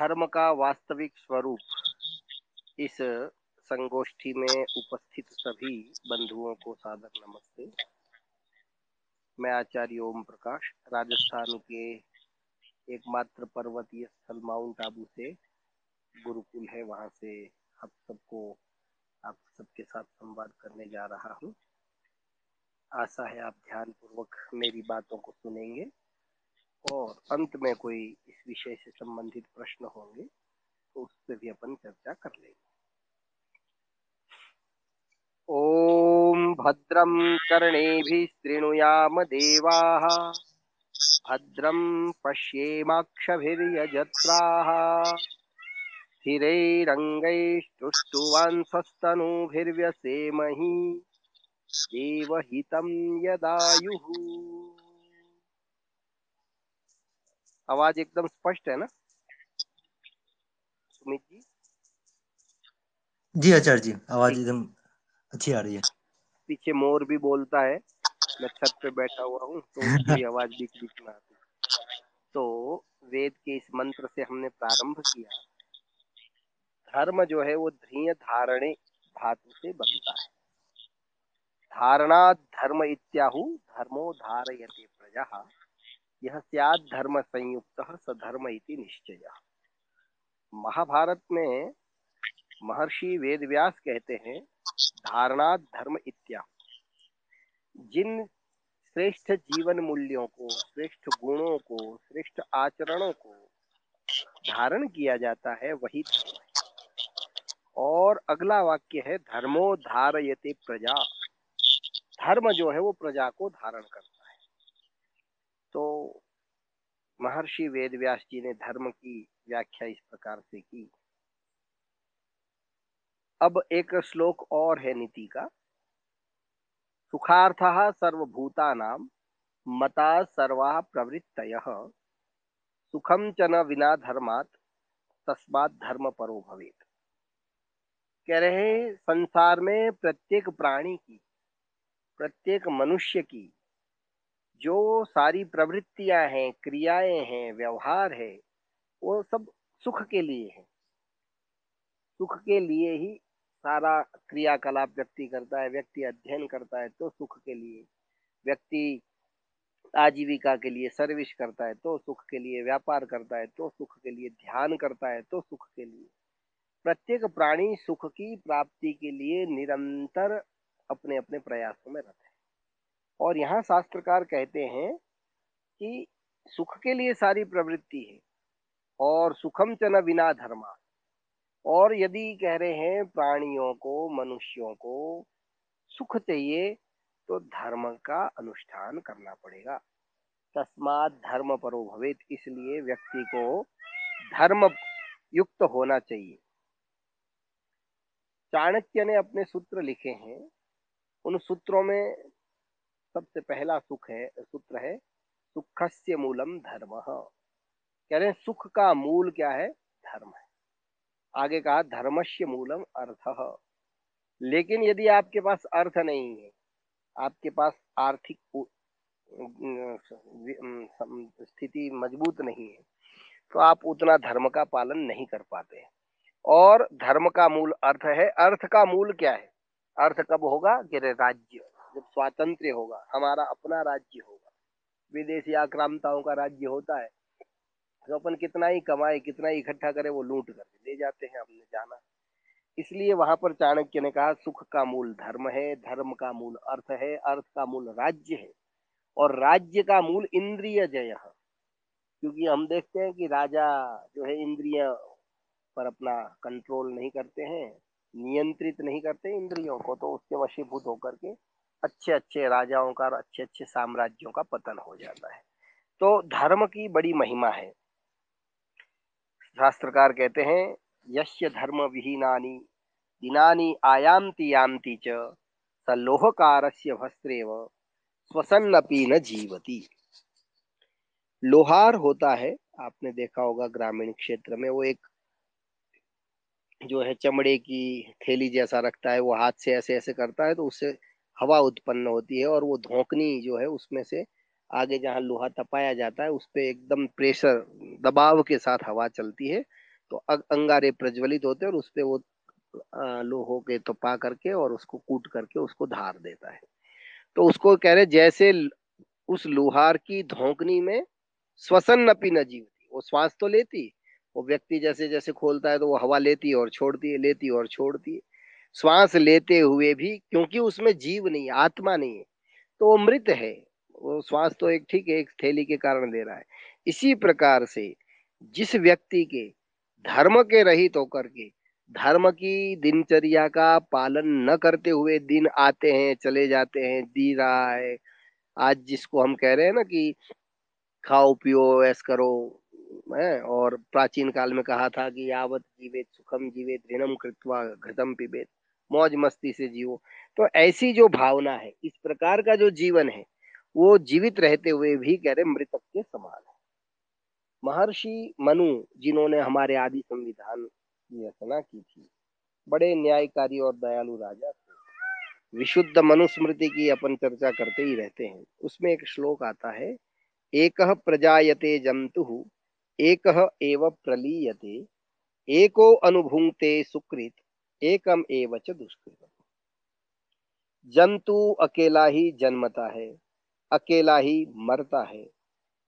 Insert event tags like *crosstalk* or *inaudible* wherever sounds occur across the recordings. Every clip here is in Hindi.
धर्म का वास्तविक स्वरूप इस संगोष्ठी में उपस्थित सभी बंधुओं को सादर नमस्ते। मैं आचार्य ओम प्रकाश, राजस्थान के एकमात्र पर्वतीय स्थल माउंट आबू से गुरुकुल है। वहाँ से आप सबको, आप सबके साथ संवाद करने जा रहा हूँ। आशा है आप ध्यान पूर्वक मेरी बातों को सुनेंगे। और अंत में कोई इस विषय से संबंधित प्रश्न होंगे तो उस पर भी अपन चर्चा कर लेंगे। ओम भद्रम कर्णे शृणुयाम देवाः, भद्रं पश्येमाक्षभिर्यजत्राः, स्थिरैरङ्गैस्तुष्टुवांसस्तनूभिर्व्यसेमहि, देवहितं यदायुः। आवाज़ एकदम स्पष्ट है ना? सुमित जी? जी आचार्य जी आवाज़ एकदम अच्छी आ रही है। पीछे मोर भी बोलता है। मैं छत पे बैठा हुआ हूँ तो उसकी *laughs* आवाज़ बीच बीच में आती। तो वेद के इस मंत्र से हमने प्रारंभ किया। धर्म जो है वो ध्रिय धारणे धातु से बनता है। धारणा धर्म इत्याहु धर्मो धारयते प्रजा। यह सियाद धर्म संयुक्त सधर्म इति निश्चय। महाभारत में महर्षि वेद व्यास कहते हैं धारणा धर्म इत्या। जिन श्रेष्ठ जीवन मूल्यों को, श्रेष्ठ गुणों को, श्रेष्ठ आचरणों को धारण किया जाता है, वही धर्म है। और अगला वाक्य है, धर्मो धारयते प्रजा। धर्म जो है, वो प्रजा को धारण करता तो महर्षि वेद व्यास जी ने धर्म की व्याख्या इस प्रकार से की। अब एक श्लोक और है नीति का। सुखार्थ सर्वभूता मता सर्वा प्रवृत्त सुखम च न विना धर्मात, तस्मात धर्म परो भवेत। कह रहे संसार में प्रत्येक प्राणी की, प्रत्येक मनुष्य की जो सारी प्रवृत्तियाँ हैं, क्रियाएँ हैं, व्यवहार है, वो सब सुख के लिए है। सुख के लिए ही सारा क्रियाकलाप व्यक्ति करता है, व्यक्ति अध्ययन करता है तो सुख के लिए। व्यक्ति आजीविका के लिए सर्विस करता है तो सुख के लिए। व्यापार करता है तो सुख के लिए। ध्यान करता है तो सुख के लिए। प्रत्येक प्राणी सुख की प्राप्ति के लिए निरंतर अपने अपने प्रयासों में रहते हैं। और यहाँ शास्त्रकार कहते हैं कि सुख के लिए सारी प्रवृत्ति है और सुखम च न बिना धर्मा। और यदि कह रहे हैं प्राणियों को, मनुष्यों को सुख चाहिए तो धर्म का अनुष्ठान करना पड़ेगा। तस्मात धर्म परो भवेत, इसलिए व्यक्ति को धर्म युक्त होना चाहिए। चाणक्य ने अपने सूत्र लिखे हैं। उन सूत्रों में सबसे पहला सुख है, सूत्र है, सुखस्य मूलम धर्म। कह रहे सुख का मूल क्या है? धर्म है। आगे कहा, धर्मस्य मूलम अर्थ। लेकिन यदि आपके पास अर्थ नहीं है, आपके पास आर्थिक स्थिति मज़बूत नहीं है तो आप उतना धर्म का पालन नहीं कर पाते और धर्म का मूल अर्थ है, अर्थ का मूल क्या है? अर्थ कब होगा? कि राज्य। जब स्वातंत्र होगा, हमारा अपना राज्य होगा, विदेशी आक्रांताओं का राज्य होता है तो अपन कितना ही कमाए, कितना ही इकट्ठा करे, वो लूट कर ले जाते हैं हमने जाना। इसलिए वहाँ पर चाणक्य ने कहा, सुख का मूल धर्म है, धर्म का मूल अर्थ है, अर्थ का मूल राज्य है, और राज्य का मूल इंद्रिय जय क्योंकि हम देखते हैं कि राजा जो है, इंद्रिय पर अपना कंट्रोल नहीं करते हैं, नियंत्रित नहीं करते इंद्रियों को तो उसके वशीभूत होकर के अच्छे अच्छे राजाओं का और अच्छे अच्छे साम्राज्यों का पतन हो जाता है। तो धर्म की बड़ी महिमा है। शास्त्रकार कहते हैं यश्य धर्म विहीनानि, दिनानि आयांति यांति च, स भस्त्रेव स्वसन्नपि न जीवती। लोहार होता है, आपने देखा होगा ग्रामीण क्षेत्र में, वो एक जो है चमड़े की थैली जैसा रखता है, वो हाथ से ऐसे ऐसे करता है तो उससे हवा उत्पन्न होती है और वो धोकनी जो है उसमें से आगे जहाँ लोहा तपाया जाता है, उस पर एकदम प्रेशर, दबाव के साथ हवा चलती है। तो अंगारे प्रज्वलित होते हैं और उस पर वो लोहो के तपा करके और उसको कूट करके उसको धार देता है। तो उसको कह रहे जैसे उस लोहार की धोकनी में श्वसन नपी न जीवती वो श्वास तो लेती, वो व्यक्ति जैसे जैसे खोलता है तो वो हवा लेती है और छोड़ती है, लेती और छोड़ती है। श्वास लेते हुए भी, क्योंकि उसमें जीव नहीं आत्मा नहीं है तो वो मृत है। वो श्वास तो एक, ठीक है, एक थैली के कारण दे रहा है। इसी प्रकार से जिस व्यक्ति के धर्म के रहित तो होकर के, धर्म की दिनचर्या का पालन न करते हुए दिन आते हैं, चले जाते हैं दी रहा है। आज जिसको हम कह रहे हैं ना कि खाओ, पियो ऐस करो, है, और प्राचीन काल में कहा था कि यावत जीवित सुखम जीवित ऋणम कृत्वा घृतम पिबेत। मौज मस्ती से जियो। तो ऐसी जो भावना है, इस प्रकार का जो जीवन है, वो जीवित रहते हुए भी कह रहे मृतक के समान है। महर्षि मनु, जिन्होंने हमारे आदि संविधान की रचना की थी, बड़े न्यायकारी और दयालु राजा थे। विशुद्ध मनुस्मृति की अपन चर्चा करते ही रहते हैं। उसमें एक श्लोक आता है, एक प्रजायते जंतु, एक एव प्रलीयते, एको अनुभुंगते सुकृत एकम एव च दुष्कृत जंतु अकेला ही जन्मता है, अकेला ही मरता है,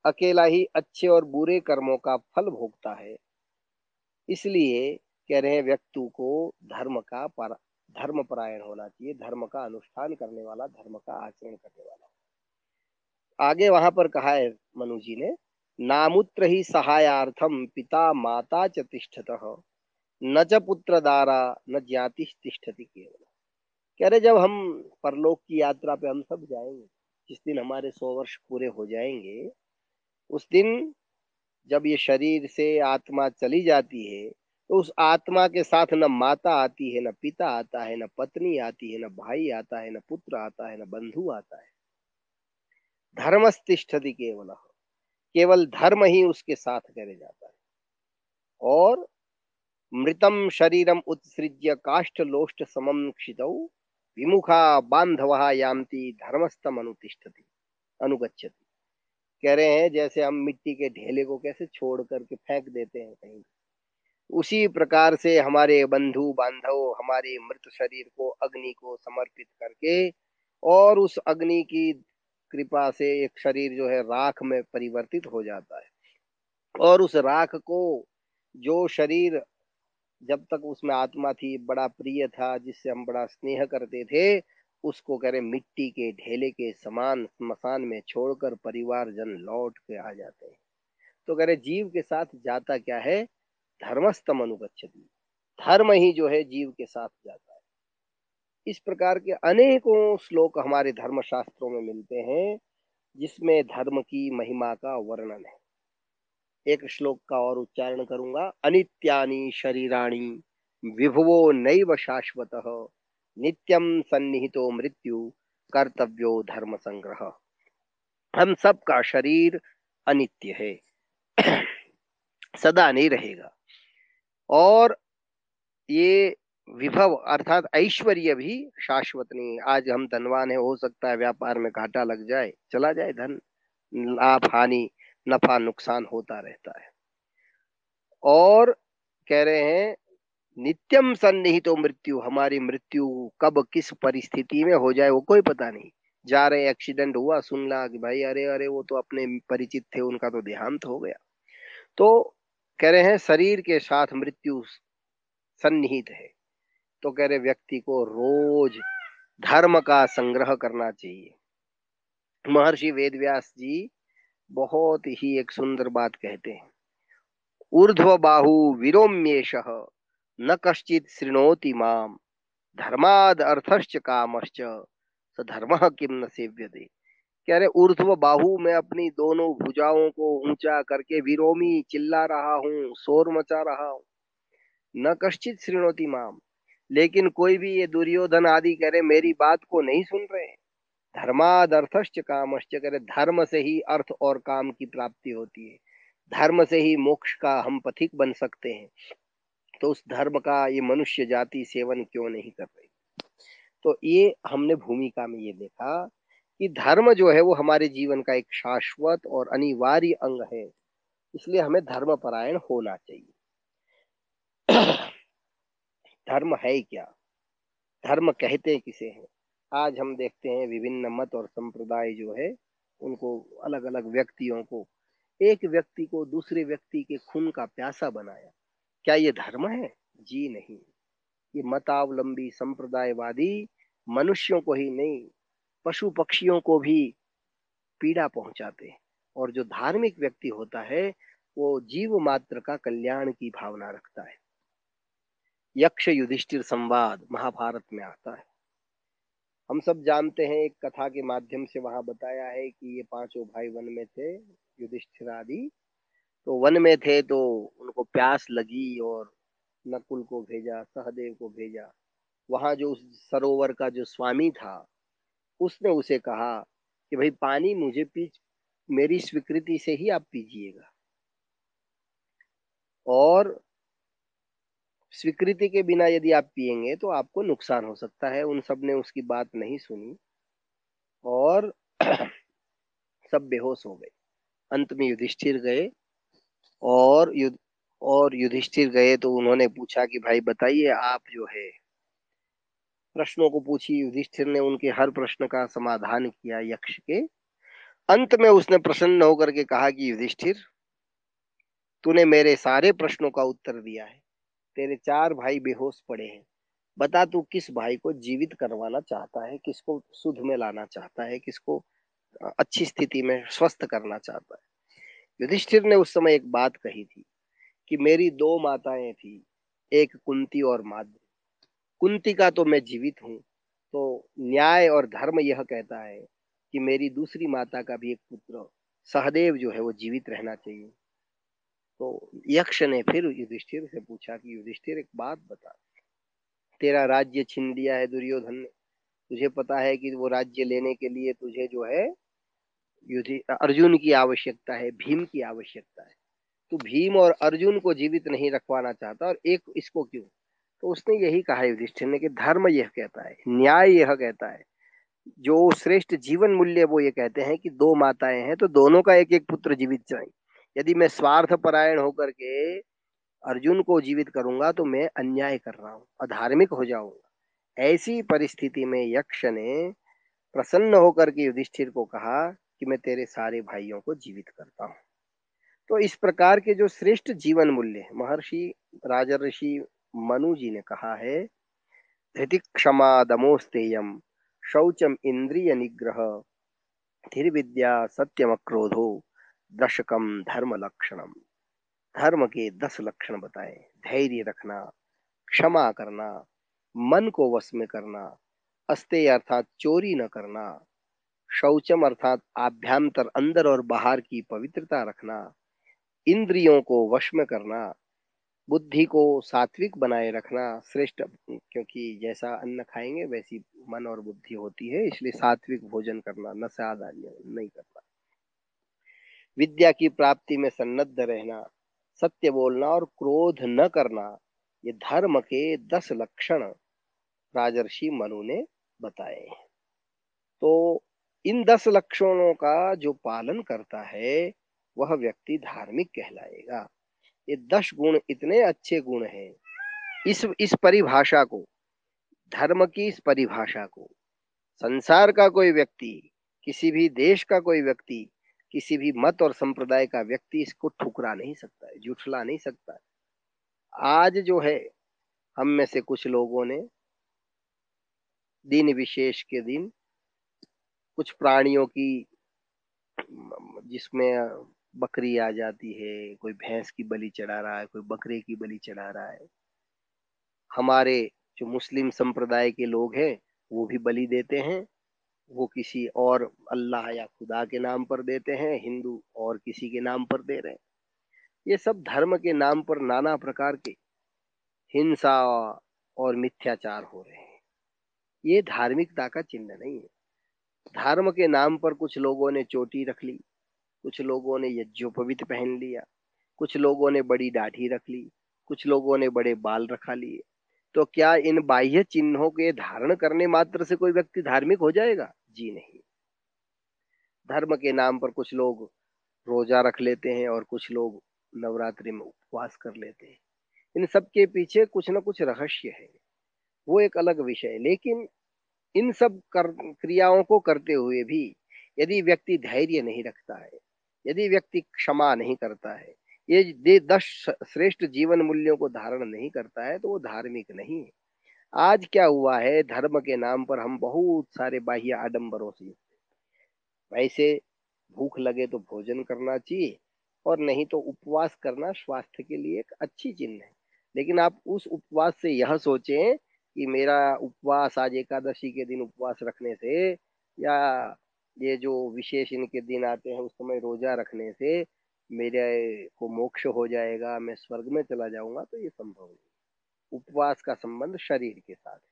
अकेला ही अच्छे और बुरे कर्मों का फल भोगता है। इसलिए कह रहे हैं व्यक्ति को धर्म का पर, धर्म परायण होना चाहिए, धर्म का अनुष्ठान करने वाला, धर्म का आचरण करने वाला। आगे वहाँ पर कहा है मनु जी ने, नामुत्र ही सहायार्थम पिता माता च तिष्ठत। न च पुत्र दारा न ज्ञाति तिष्ठति केवल। कह रहे, जब हम परलोक की यात्रा पे हम सब जाएँगे, जिस दिन हमारे सौ वर्ष पूरे हो जाएँगे, उस दिन जब ये शरीर से आत्मा चली जाती है तो उस आत्मा के साथ न माता आती है, न पिता आता है, न पत्नी आती है, न भाई आता है, न पुत्र आता है, न बंधु आता है। धर्मस्तिष्ठति केवल। केवल धर्म ही उसके साथ करे जाता है। और मृतम शरीरम उत्सृज्य काष्ठ लोष्ट समम क्षित, विमुखा बांधव यामती धर्मस्तम अनुतिष्ठती अनुगछति कह रहे हैं, जैसे हम मिट्टी के ढेले को कैसे छोड़ करके फेंक देते हैं कहीं। उसी प्रकार से हमारे बंधु, बांधव, हमारे मृत शरीर को, अग्नि को समर्पित करके और उस अग्नि की कृपा से एक शरीर जो है, राख में परिवर्तित हो जाता है। और उस राख को, जो शरीर जब तक उसमें आत्मा थी, बड़ा प्रिय था, जिससे हम बड़ा स्नेह करते थे, उसको कह रहे, मिट्टी के ढेले के समान स्मशान में छोड़कर परिवार जन लौट के आ जाते हैं। तो कह रहे, जीव के साथ जाता क्या है? धर्मस्तम अनुगछति धर्म ही जो है, जीव के साथ जाता है। इस प्रकार के अनेकों श्लोक हमारे धर्म शास्त्रों में मिलते हैं, जिसमें धर्म की महिमा का वर्णन है। एक श्लोक का और उच्चारण करूँगा। अनित्यानि शरीराणी विभुवो नैव शाश्वत। नित्यम सन्निहितो मृत्यु, कर्तव्यो धर्म संग्रह हम सबका शरीर अनित्य है। सदा नहीं रहेगा। और ये विभव अर्थात ऐश्वर्य भी शाश्वत नहीं। आज हम धनवान है, हो सकता है व्यापार में घाटा लग जाए। चला जाए धन, लाभ, हानि। नफा नुकसान होता रहता है। और कह रहे हैं, नित्यम सन्निहित तो मृत्यु, हमारी मृत्यु कब किस परिस्थिति में हो जाए वो कोई पता नहीं। जा रहे एक्सीडेंट हुआ, सुन ला कि भाई, अरे अरे, वो तो अपने परिचित थे, उनका तो देहांत हो गया। तो कह रहे हैं, शरीर के साथ मृत्यु सन्निहित है। तो कह रहे व्यक्ति को रोज धर्म का संग्रह करना चाहिए। महर्षि वेदव्यास जी बहुत ही एक सुंदर बात कहते हैं। ऊर्ध्व बाहु विरोम्येश न कश्चित श्रृणोति माम धर्माद अर्थश्च कामश्च, स धर्म किम न सेव्यते। कह रहे, ऊर्ध्व बाहु में अपनी दोनों भुजाओं को ऊँचा करके विरोमी चिल्ला रहा हूँ, शोर मचा रहा हूँ। न कश्चित श्रृणोति माम लेकिन कोई भी ये दुर्योधन आदि कह रहे, मेरी बात को नहीं सुन रहे। धर्मादर्थश्च कामश्च करे, धर्म से ही अर्थ और काम की प्राप्ति होती है। धर्म से ही मोक्ष का हम पथिक बन सकते हैं। तो उस धर्म का ये मनुष्य जाति सेवन क्यों नहीं कर रही? तो ये हमने भूमिका में ये देखा कि धर्म जो है वो हमारे जीवन का एक शाश्वत और अनिवार्य अंग है। इसलिए हमें धर्म परायण होना चाहिए। *clears throat* धर्म है क्या? धर्म कहते किसे हैं? आज हम देखते हैं विभिन्न मत और संप्रदाय जो है, उनको अलग अलग व्यक्तियों को। एक व्यक्ति को दूसरे व्यक्ति के खून का प्यासा बनाया। क्या ये धर्म है? जी नहीं। ये मतावलंबी, संप्रदायवादी, मनुष्यों को ही नहीं पशु पक्षियों को भी पीड़ा पहुंचाते हैं। और जो धार्मिक व्यक्ति होता है, वो जीव मात्र का कल्याण की भावना रखता है। यक्ष युधिष्ठिर संवाद महाभारत में आता है। हम सब जानते हैं, एक कथा के माध्यम से वहाँ बताया है कि ये पाँचों भाई वन में थे, युधिष्ठिर आदि। तो वन में थे तो उनको प्यास लगी और नकुल को भेजा, सहदेव को भेजा। वहाँ जो उस सरोवर का जो स्वामी था, उसने उसे कहा कि, भाई, पानी मुझे पी मेरी स्वीकृति से ही आप पीजिएगा। और स्वीकृति के बिना यदि आप पिएँगे तो आपको नुकसान हो सकता है। उन सबने उसकी बात नहीं सुनी और *clears throat* सब बेहोश हो गए। अंत में युधिष्ठिर गए और युद्ध और युधिष्ठिर गए तो उन्होंने पूछा कि, भाई, बताइए, आप जो है, प्रश्नों को पूछी। युधिष्ठिर ने उनके हर प्रश्न का समाधान किया यक्ष के। अंत में उसने प्रसन्न होकर के कहा कि, युधिष्ठिर, तूने मेरे सारे प्रश्नों का उत्तर दिया है। तेरे चार भाई बेहोश पड़े हैं। बता तू किस भाई को जीवित करवाना चाहता है, किसको शुद्ध में लाना चाहता है, किसको अच्छी स्थिति में स्वस्थ करना चाहता है। युधिष्ठिर ने उस समय एक बात कही थी कि मेरी दो माताएँ थी, एक कुंती और माद्र कुंती का तो मैं जीवित हूँ तो न्याय और धर्म यह कहता है कि मेरी दूसरी माता का भी एक पुत्र, सहदेव जो है वो जीवित रहना चाहिए। तो यक्ष ने फिर युधिष्ठिर से पूछा कि युधिष्ठिर, एक बात बता। तेरा राज्य छीन लिया है दुर्योधन ने। तुझे पता है कि वो राज्य लेने के लिए तुझे जो है, युधि, अर्जुन की आवश्यकता है, भीम की आवश्यकता है। तू भीम और अर्जुन को जीवित नहीं रखवाना चाहता और एक, इसको क्यों? तो उसने यही कहा युधिष्ठिर ने कि धर्म यह कहता है, न्याय यह कहता है। जो श्रेष्ठ जीवन मूल्य, वो ये कहते हैं कि दो माताएँ हैं तो दोनों का एक एक पुत्र जीवित चाहिए यदि मैं स्वार्थ परायण होकर के अर्जुन को जीवित करूँगा तो मैं अन्याय कर रहा हूँ, अधार्मिक हो जाऊँगा। ऐसी परिस्थिति में यक्ष ने प्रसन्न होकर के युधिष्ठिर को कहा कि मैं तेरे सारे भाइयों को जीवित करता हूँ। तो इस प्रकार के जो श्रेष्ठ जीवन मूल्य महर्षि, राजर्षि मनु जी ने कहा है धृति क्षमा दमोस्तेयम शौचम इंद्रिय निग्रह धीर विद्या सत्यम क्रोधो दशकम धर्म लक्षणम धर्म के दस लक्षण बताए। धैर्य रखना, क्षमा करना, मन को वश में करना अस्ते अर्थात चोरी न करना, शौचम अर्थात आभ्यंतर अंदर और बाहर की पवित्रता रखना, इंद्रियों को वश में करना, बुद्धि को सात्विक बनाए रखना श्रेष्ठ, क्योंकि जैसा अन्न खाएँगे वैसी मन और बुद्धि होती है, इसलिए सात्विक भोजन करना नशा नहीं करना। विद्या की प्राप्ति में सन्नद्ध रहना, सत्य बोलना और क्रोध न करना, ये धर्म के दस लक्षण राजर्षि मनु ने बताए तो इन दस लक्षणों का जो पालन करता है, वह व्यक्ति धार्मिक कहलाएगा। ये दस गुण इतने अच्छे गुण हैं। इस इस परिभाषा को, धर्म की इस परिभाषा को, संसार का कोई व्यक्ति, किसी भी देश का कोई व्यक्ति किसी भी मत और संप्रदाय का व्यक्ति इसको ठुकरा नहीं सकता है, जुठला नहीं सकता आज जो है, हम में से कुछ लोगों ने दिन विशेष के दिन कुछ प्राणियों की, जिसमें बकरी आ जाती है, कोई भैंस की बलि चढ़ा रहा है, कोई बकरे की बलि चढ़ा रहा है, हमारे जो मुस्लिम संप्रदाय के लोग हैं, वो भी बलि देते हैं वो किसी और अल्लाह या खुदा के नाम पर देते हैं, हिंदू और किसी के नाम पर दे रहे हैं। ये सब धर्म के नाम पर नाना प्रकार के हिंसा और मिथ्याचार हो रहे हैं। ये धार्मिकता का चिन्ह नहीं है। धर्म के नाम पर कुछ लोगों ने चोटी रख ली, कुछ लोगों ने यज्ञोपवित पहन लिया, कुछ लोगों ने बड़ी दाढ़ी रख ली, कुछ लोगों ने बड़े बाल रखा लिए तो क्या इन बाह्य चिन्हों के धारण करने मात्र से कोई व्यक्ति धार्मिक हो जाएगा? जी नहीं। धर्म के नाम पर कुछ लोग रोजा रख लेते हैं और कुछ लोग नवरात्रि में उपवास कर लेते हैं। इन सब के पीछे कुछ न कुछ रहस्य है। वो एक अलग विषय। लेकिन इन सब कर, क्रियाओं को करते हुए भी यदि व्यक्ति धैर्य नहीं रखता है यदि व्यक्ति क्षमा नहीं करता है ये दस श्रेष्ठ जीवन मूल्यों को धारण नहीं करता है तो वो धार्मिक नहीं है। आज क्या हुआ है, धर्म के नाम पर हम बहुत सारे बाह्य आडंबरों से वैसे भूख लगे तो भोजन करना चाहिए, और नहीं तो उपवास करना स्वास्थ्य के लिए एक अच्छी चिन्ह है। लेकिन आप उस उपवास से यह सोचें कि मेरा उपवास आज एकादशी के दिन उपवास रखने से या ये जो विशेष इनके दिन आते हैं उस समय रोजा रखने से मेरे को मोक्ष हो जाएगा, मैं स्वर्ग में चला जाऊँगा तो ये संभव नहीं उपवास का संबंध शरीर के साथ है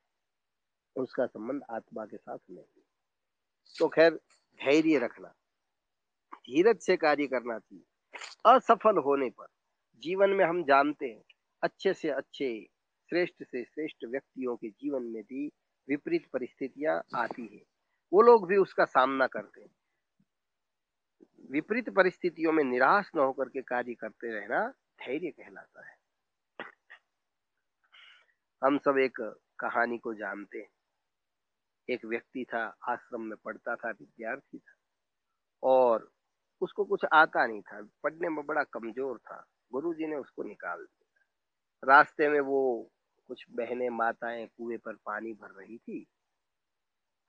उसका संबंध आत्मा के साथ नहीं तो खैर, धैर्य रखना, धीरज से कार्य करना चाहिए। असफल होने पर जीवन में हम जानते हैं, अच्छे से अच्छे, श्रेष्ठ से श्रेष्ठ व्यक्तियों के जीवन में भी विपरीत परिस्थितियाँ आती है। वो लोग भी उसका सामना करते हैं। विपरीत परिस्थितियों में निराश न होकर के कार्य करते रहना धैर्य कहलाता है। हम सब एक कहानी को जानते हैं। एक व्यक्ति था, आश्रम में पढ़ता था, विद्यार्थी था और उसको कुछ आता नहीं था। पढ़ने में बड़ा कमज़ोर था। गुरुजी ने उसको निकाल दिया। रास्ते में वो कुछ बहने माताएँ कुएँ पर पानी भर रही थी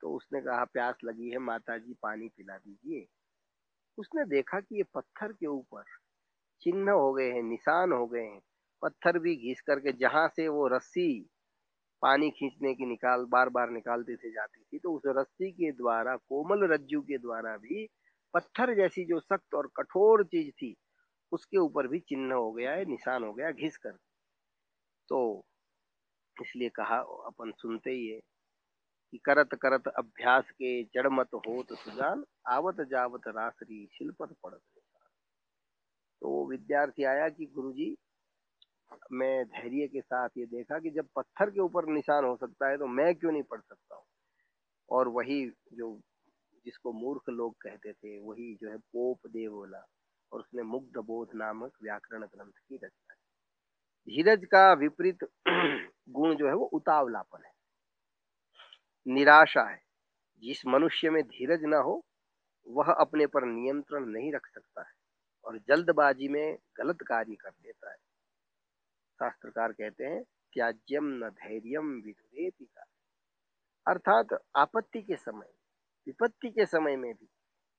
तो उसने कहा, प्यास लगी है माता जी पानी पिला दीजिए। उसने देखा कि ये पत्थर के ऊपर चिन्ह हो गए हैं, निशान हो गए हैं। पत्थर भी घिस करके जहाँ से वो रस्सी पानी खींचने की निकाल बार बार निकालते थे, जाती थी तो उस रस्सी के द्वारा, कोमल रज्जू के द्वारा भी पत्थर जैसी जो सख्त और कठोर चीज़ थी, उसके ऊपर भी चिन्ह हो गया है, निशान हो गया, घिस कर। तो इसलिए कहा, अपन सुनते ही है। कि करत करत अभ्यास के जड़ मत हो तो सुजान, आवत जावत रासरी शिल्पत पड़त तो वो विद्यार्थी आया कि गुरुजी, मैं धैर्य के साथ ये देखा कि जब पत्थर के ऊपर निशान हो सकता है तो मैं क्यों नहीं पढ़ सकता हूँ? और वही जो जिसको मूर्ख लोग कहते थे, वही जो है पोप देवोला और उसने मुग्ध बोध नामक व्याकरण ग्रंथ की रचना धीरज का विपरीत *clears throat* गुण जो है वो उतावलापन है। निराशा है। जिस मनुष्य में धीरज ना हो, वह अपने पर नियंत्रण नहीं रख सकता है और जल्दबाजी में गलत कार्य कर देता है। शास्त्रकार कहते हैं, त्याज्यम न धैर्यम विधुरेति का। अर्थात आपत्ति के समय, विपत्ति के समय में भी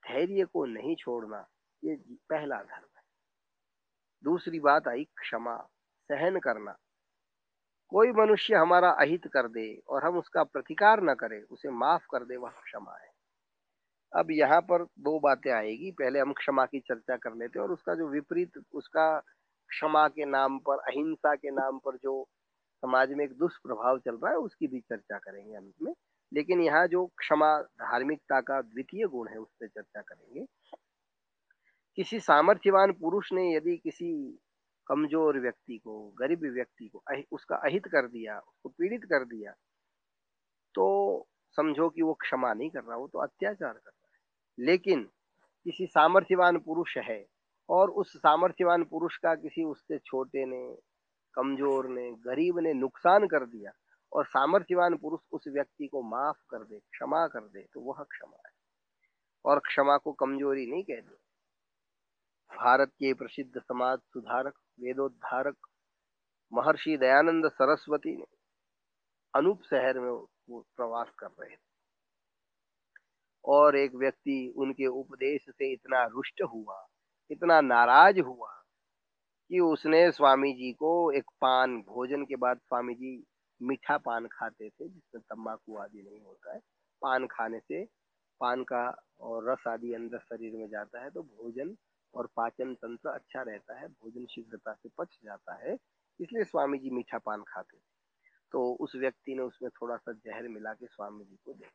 धैर्य को नहीं छोड़ना ये पहला धर्म है। दूसरी बात आई, क्षमा, सहन करना। कोई मनुष्य हमारा अहित कर दे और हम उसका प्रतिकार न करें, उसे माफ़ कर दे, वह क्षमा है। अब यहाँ पर दो बातें आएगी। पहले हम क्षमा की चर्चा कर लेते हैं और उसका जो विपरीत, उसका क्षमा के नाम पर, अहिंसा के नाम पर जो समाज में एक दुष्प्रभाव चल रहा है, उसकी भी चर्चा करेंगे अंत में। लेकिन यहाँ जो क्षमा, धार्मिकता का द्वितीय गुण है, उस पर चर्चा करेंगे। किसी सामर्थ्यवान पुरुष ने यदि किसी कमज़ोर व्यक्ति को, गरीब व्यक्ति को उसका अहित कर दिया, उसको पीड़ित कर दिया तो समझो कि वो क्षमा नहीं कर रहा, वो तो अत्याचार कर रहा है। लेकिन किसी सामर्थ्यवान पुरुष है और उस सामर्थ्यवान पुरुष का किसी उससे छोटे ने, कमज़ोर ने, गरीब ने नुकसान कर दिया और सामर्थ्यवान पुरुष उस व्यक्ति को माफ़ कर दे, क्षमा कर दे तो वह क्षमा है। और क्षमा को कमज़ोरी नहीं कहते भारत के प्रसिद्ध समाज सुधारक, वेदोद्धारक, महर्षि दयानंद सरस्वती ने अनूप शहर में वो प्रवास कर रहे थे। और एक व्यक्ति उनके उपदेश से इतना रुष्ट हुआ, इतना नाराज़ हुआ कि उसने स्वामी जी को एक पान, भोजन के बाद स्वामी जी मीठा पान खाते थे, जिसमें तम्बाकू आदि नहीं होता है। पान खाने से पान का और रस आदि अंदर शरीर में जाता है तो भोजन और पाचन तंत्र अच्छा रहता है, भोजन शीघ्रता से पच जाता है, इसलिए स्वामी जी मीठा पान खाते थे। तो उस व्यक्ति ने उसमें थोड़ा सा जहर मिला के स्वामी जी को दे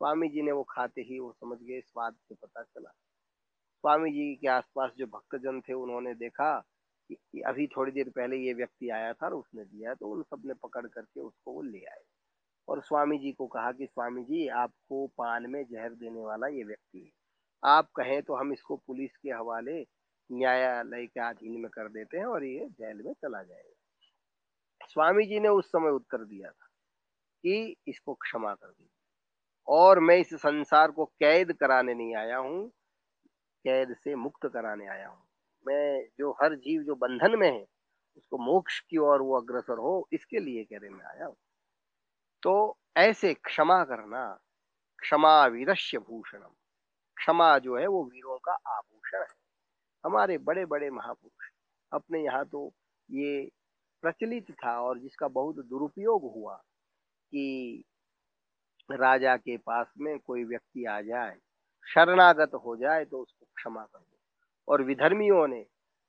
स्वामी जी ने वो खाते ही वो समझ गए, स्वाद से पता चला। स्वामी जी के आसपास जो भक्तजन थे, उन्होंने देखा कि अभी थोड़ी देर पहले ये व्यक्ति आया था और उसने दिया तो उन सबने पकड़ करके उसको वो ले आए। और स्वामी जी को कहा कि स्वामी जी आपको पान में जहर देने वाला ये व्यक्ति है। आप कहें तो हम इसको पुलिस के हवाले न्यायालय के अधीन में कर देते हैं और ये जेल में चला जाएगा। स्वामी जी ने उस समय उत्तर दिया था कि इसको क्षमा कर दी और मैं इस संसार को कैद कराने नहीं आया हूँ, कैद से मुक्त कराने आया हूँ। मैं जो हर जीव, जो बंधन में है, उसको मोक्ष की ओर वो अग्रसर हो, इसके लिए कहने में आया हूँ। तो ऐसे क्षमा करना क्षमा वीरस्य भूषणम। क्षमा जो है वो वीरों का आभूषण है। हमारे बड़े बड़े महापुरुष, अपने यहाँ तो ये प्रचलित था और जिसका बहुत दुरुपयोग हुआ कि राजा के पास में कोई व्यक्ति आ जाए, शरणागत हो जाए तो उसको क्षमा कर दो। और विधर्मियों ने,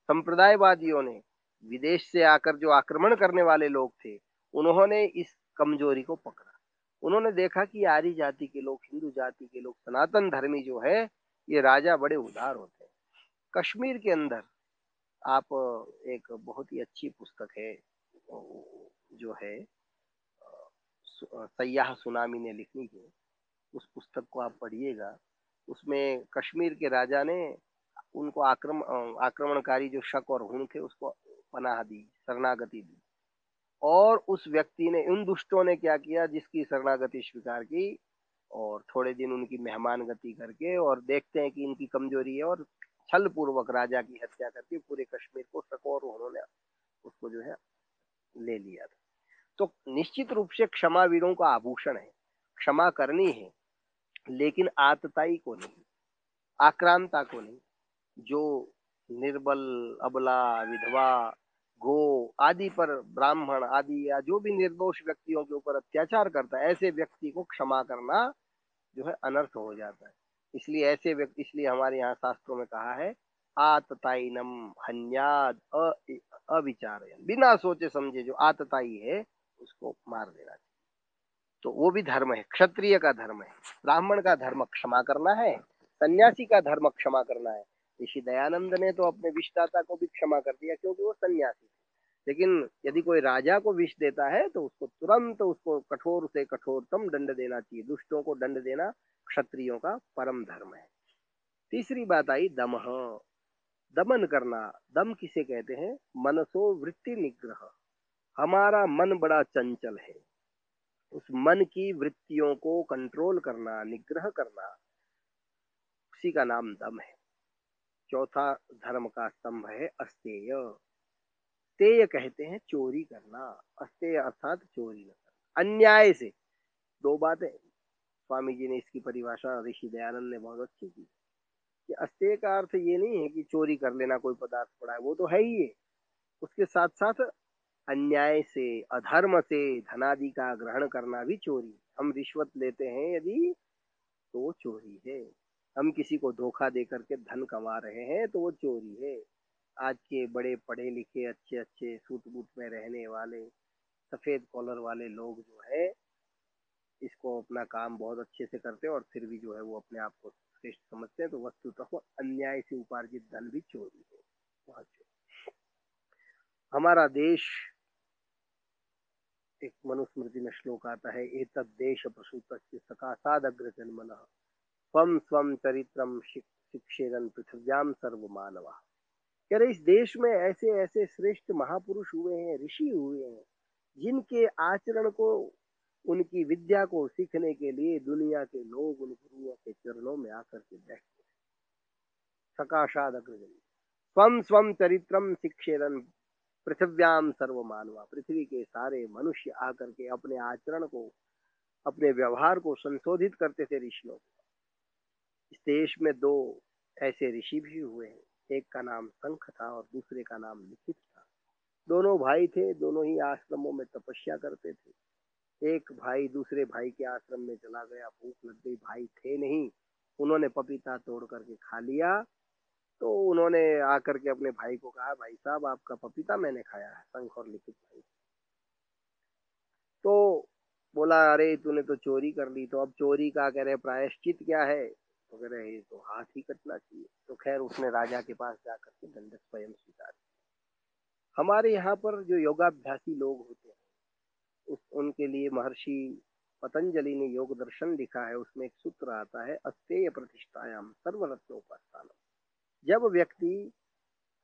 संप्रदायवादियों ने, विदेश से आकर जो आक्रमण करने वाले लोग थे, उन्होंने इस कमज़ोरी को पकड़ा। उन्होंने देखा कि आर्य जाति के लोग, हिंदू जाति के लोग, सनातन धर्मी जो है, ये राजा बड़े उदार होते हैं। कश्मीर के अंदर आप, एक बहुत ही अच्छी पुस्तक है, जो है, सयाह सुनामी ने लिखी है। उस पुस्तक को आप पढ़िएगा। उसमें कश्मीर के राजा ने उनको आक्रम, आक्रमणकारी जो शक और हुन थे, उसको पनाह दी, शरणागति दी। और उस व्यक्ति ने, उन दुष्टों ने क्या किया जिसकी शरणागति स्वीकार की और थोड़े दिन उनकी मेहमान गति करके और देखते हैं कि इनकी कमज़ोरी है और छल पूर्वक राजा की हत्या करके पूरे कश्मीर को सकोर उन्होंने उसको जो है ले लिया था। तो निश्चित रूप से क्षमा वीरों का आभूषण है, क्षमा करनी है, लेकिन आतताई को नहीं, आक्रांता को नहीं, जो निर्बल, अबला, विधवा गो आदि पर ब्राह्मण आदि या जो भी निर्दोष व्यक्तियों के ऊपर अत्याचार करता है, ऐसे व्यक्ति को क्षमा करना जो है अनर्थ हो जाता है। इसलिए ऐसे व्यक्ति, इसलिए हमारे यहाँ शास्त्रों में कहा है आतताइनम हन्याद अविचार बिना सोचे समझे जो आतताई है, उसको मार देना चाहिए। तो वो भी धर्म है, क्षत्रिय का धर्म है। ब्राह्मण का धर्म क्षमा करना है, सन्यासी का धर्म क्षमा करना है। ऋषि दयानंद ने तो अपने विषदाता को भी क्षमा कर दिया, क्योंकि वो सन्यासी थे। लेकिन यदि कोई राजा को विष देता है तो उसको तुरंत उसको कठोर से कठोरतम दंड देना चाहिए। दुष्टों को दंड देना क्षत्रियों का परम धर्म है। तीसरी बात आई दमह दमन करना। दम किसे कहते हैं? मनसो वृत्ति निग्रह। हमारा मन बड़ा चंचल है। उस मन की वृत्तियों को कंट्रोल करना, निग्रह करना। उसी का नाम दम है। चौथा धर्म का स्तंभ है अस्तेय। तेय कहते हैं चोरी करना। अस्तेय अर्थात चोरी न करना। अन्याय से। दो बातें। स्वामी जी ने इसकी परिभाषा ऋषि दयानंद ने बहुत अच्छी की। कि अस्तेय का अर्थ ये नहीं है कि चोरी कर लेना कोई पदार्थ पड़ा है, वो तो है ही है। उसके साथ साथ अन्याय से, अधर्म से, धनादि का ग्रहण करना भी चोरी हम रिश्वत लेते हैं यदि तो चोरी है। हम किसी को धोखा दे करके धन कमा रहे हैं तो वो चोरी है। आज के बड़े पढ़े लिखे अच्छे अच्छे सूट बूट में रहने वाले, सफ़ेद कॉलर वाले लोग जो है, इसको अपना काम बहुत अच्छे से करते हैं और फिर भी जो है वो अपने आप को श्रेष्ठ समझते हैं तो वस्तुतः अन्याय से उपार्जित धन भी चोरी है। हमारा देश एक मनुस्मृति में श्लोक आता है एक देश प्रसूत सकाशाद अग्र जन्मन स्वम स्वम चरित्रम शिक्षेरन पृथ्व्याम सर्व मानवा कह रहे इस देश में ऐसे ऐसे श्रेष्ठ महापुरुष हुए हैं, ऋषि हुए हैं, जिनके आचरण को, उनकी विद्या को सीखने के लिए दुनिया के लोग उन गुरुओं के चरणों में आकर के बैठते सकाशाद अग्रजन स्वम स्वम चरित्रम शिक्षेरन पृथ्व्याम सर्व मानवा पृथ्वी के सारे मनुष्य आकर के अपने आचरण को, अपने व्यवहार को संशोधित करते थे ऋषियों इस देश में दो ऐसे ऋषि भी हुए हैं, एक का नाम संख था और दूसरे का नाम लिखित था। दोनों भाई थे, दोनों ही आश्रमों में तपस्या करते थे। एक भाई दूसरे भाई के आश्रम में चला गया, भूख लग गई, भाई थे नहीं। उन्होंने पपीता तोड़ करके खा लिया तो उन्होंने आकर के अपने भाई को कहा, भाई साहब, आपका पपीता मैंने खाया है, संख और लिखित भाई। तो बोला, अरे, तूने तो चोरी कर ली। तो अब चोरी का कह रहे, प्रायश्चित क्या है? वगैरह है तो हाथ ही कटना चाहिए। तो खैर, उसने राजा के पास जाकर के दंडक स्वयं स्वीकार हमारे यहाँ पर जो योगाभ्यासी लोग होते हैं, उस, उनके लिए महर्षि पतंजलि ने योग दर्शन लिखा है। उसमें एक सूत्र आता है, अस्तेय प्रतिष्ठायाम सर्वरत्नोपास्थान जब व्यक्ति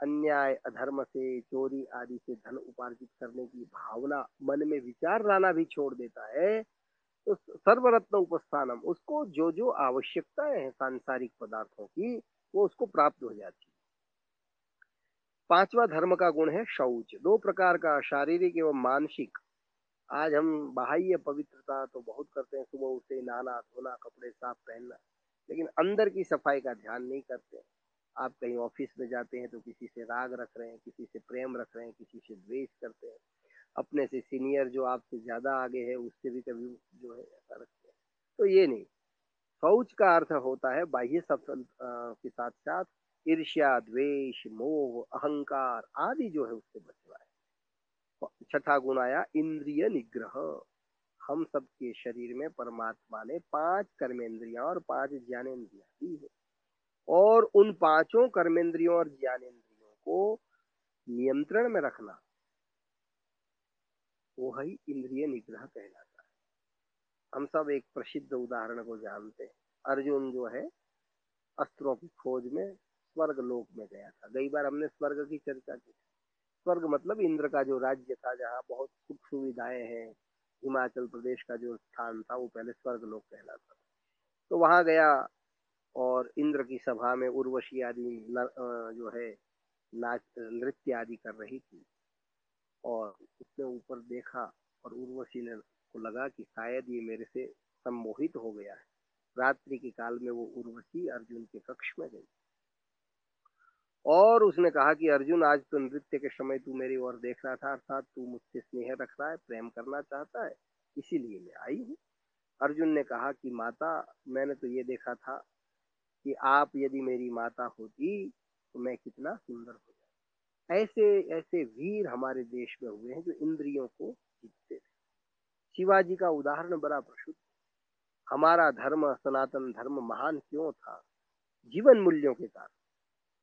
अन्याय, अधर्म से, चोरी आदि से धन उपार्जित करने की भावना मन में विचार लाना भी छोड़ देता है तो सर्वरत्न उपस्थानम, उसको जो जो आवश्यकताएँ हैं सांसारिक पदार्थों की, वो उसको प्राप्त हो जाती है। पांचवा धर्म का गुण है शौच। दो प्रकार का शारीरिक एवं मानसिक। आज हम बाह्य पवित्रता तो बहुत करते हैं, सुबह उठे नहाना, धोना, कपड़े साफ़ पहनना, लेकिन अंदर की सफ़ाई का ध्यान नहीं करते आप कहीं ऑफ़िस में जाते हैं तो किसी से राग रख रहे हैं, किसी से प्रेम रख रहे हैं, किसी से द्वेष करते हैं। अपने से सीनियर जो आपसे ज़्यादा आगे है, उससे भी कभी जो है ऐसा रखते हैं। तो ये नहीं। शौच का अर्थ होता है बाह्य सफल के साथ साथ ईर्ष्या, द्वेष, मोह, अहंकार आदि जो है उससे बचना है। छठा गुण आया इंद्रिय निग्रह। हम सबके शरीर में परमात्मा ने पाँच कर्मेंद्रियाँ और पाँच ज्ञानेन्द्रिया दी है। और उन पाँचों कर्मेंद्रियों और ज्ञानेन्द्रियों को नियंत्रण में रखना वो ही इंद्रिय निग्रह कहलाता है। हम सब एक प्रसिद्ध उदाहरण को जानते हैं। अर्जुन जो है, अस्त्रों की खोज में स्वर्ग लोक में गया था। कई बार हमने स्वर्ग की चर्चा की। स्वर्ग मतलब इंद्र का जो राज्य था, जहाँ बहुत सुख सुविधाएँ हैं। हिमाचल प्रदेश का जो स्थान था, वो पहले स्वर्ग लोक कहलाता था। तो वहाँ गया और इंद्र की सभा में उर्वशी आदि जो है, नाच, नृत्य आदि कर रही थी। और उसने ऊपर देखा और उर्वशी ने को लगा कि शायद ये मेरे से सम्मोहित हो गया है। रात्रि के काल में वो उर्वशी अर्जुन के कक्ष में गई। और उसने कहा कि, अर्जुन, आज तो नृत्य के समय तू मेरी ओर देख रहा था, अर्थात तू मुझसे स्नेह रख रहा है, प्रेम करना चाहता है, इसीलिए मैं आई हूँ। अर्जुन ने कहा कि, माता, मैंने तो ये देखा था कि आप यदि मेरी माता होती तो मैं कितना सुंदर हो ऐसे ऐसे वीर हमारे देश में हुए हैं जो इंद्रियों को जीतते थे। शिवाजी का उदाहरण बड़ा प्रसिद्ध। हमारा धर्म, सनातन धर्म महान क्यों था? जीवन मूल्यों के कारण।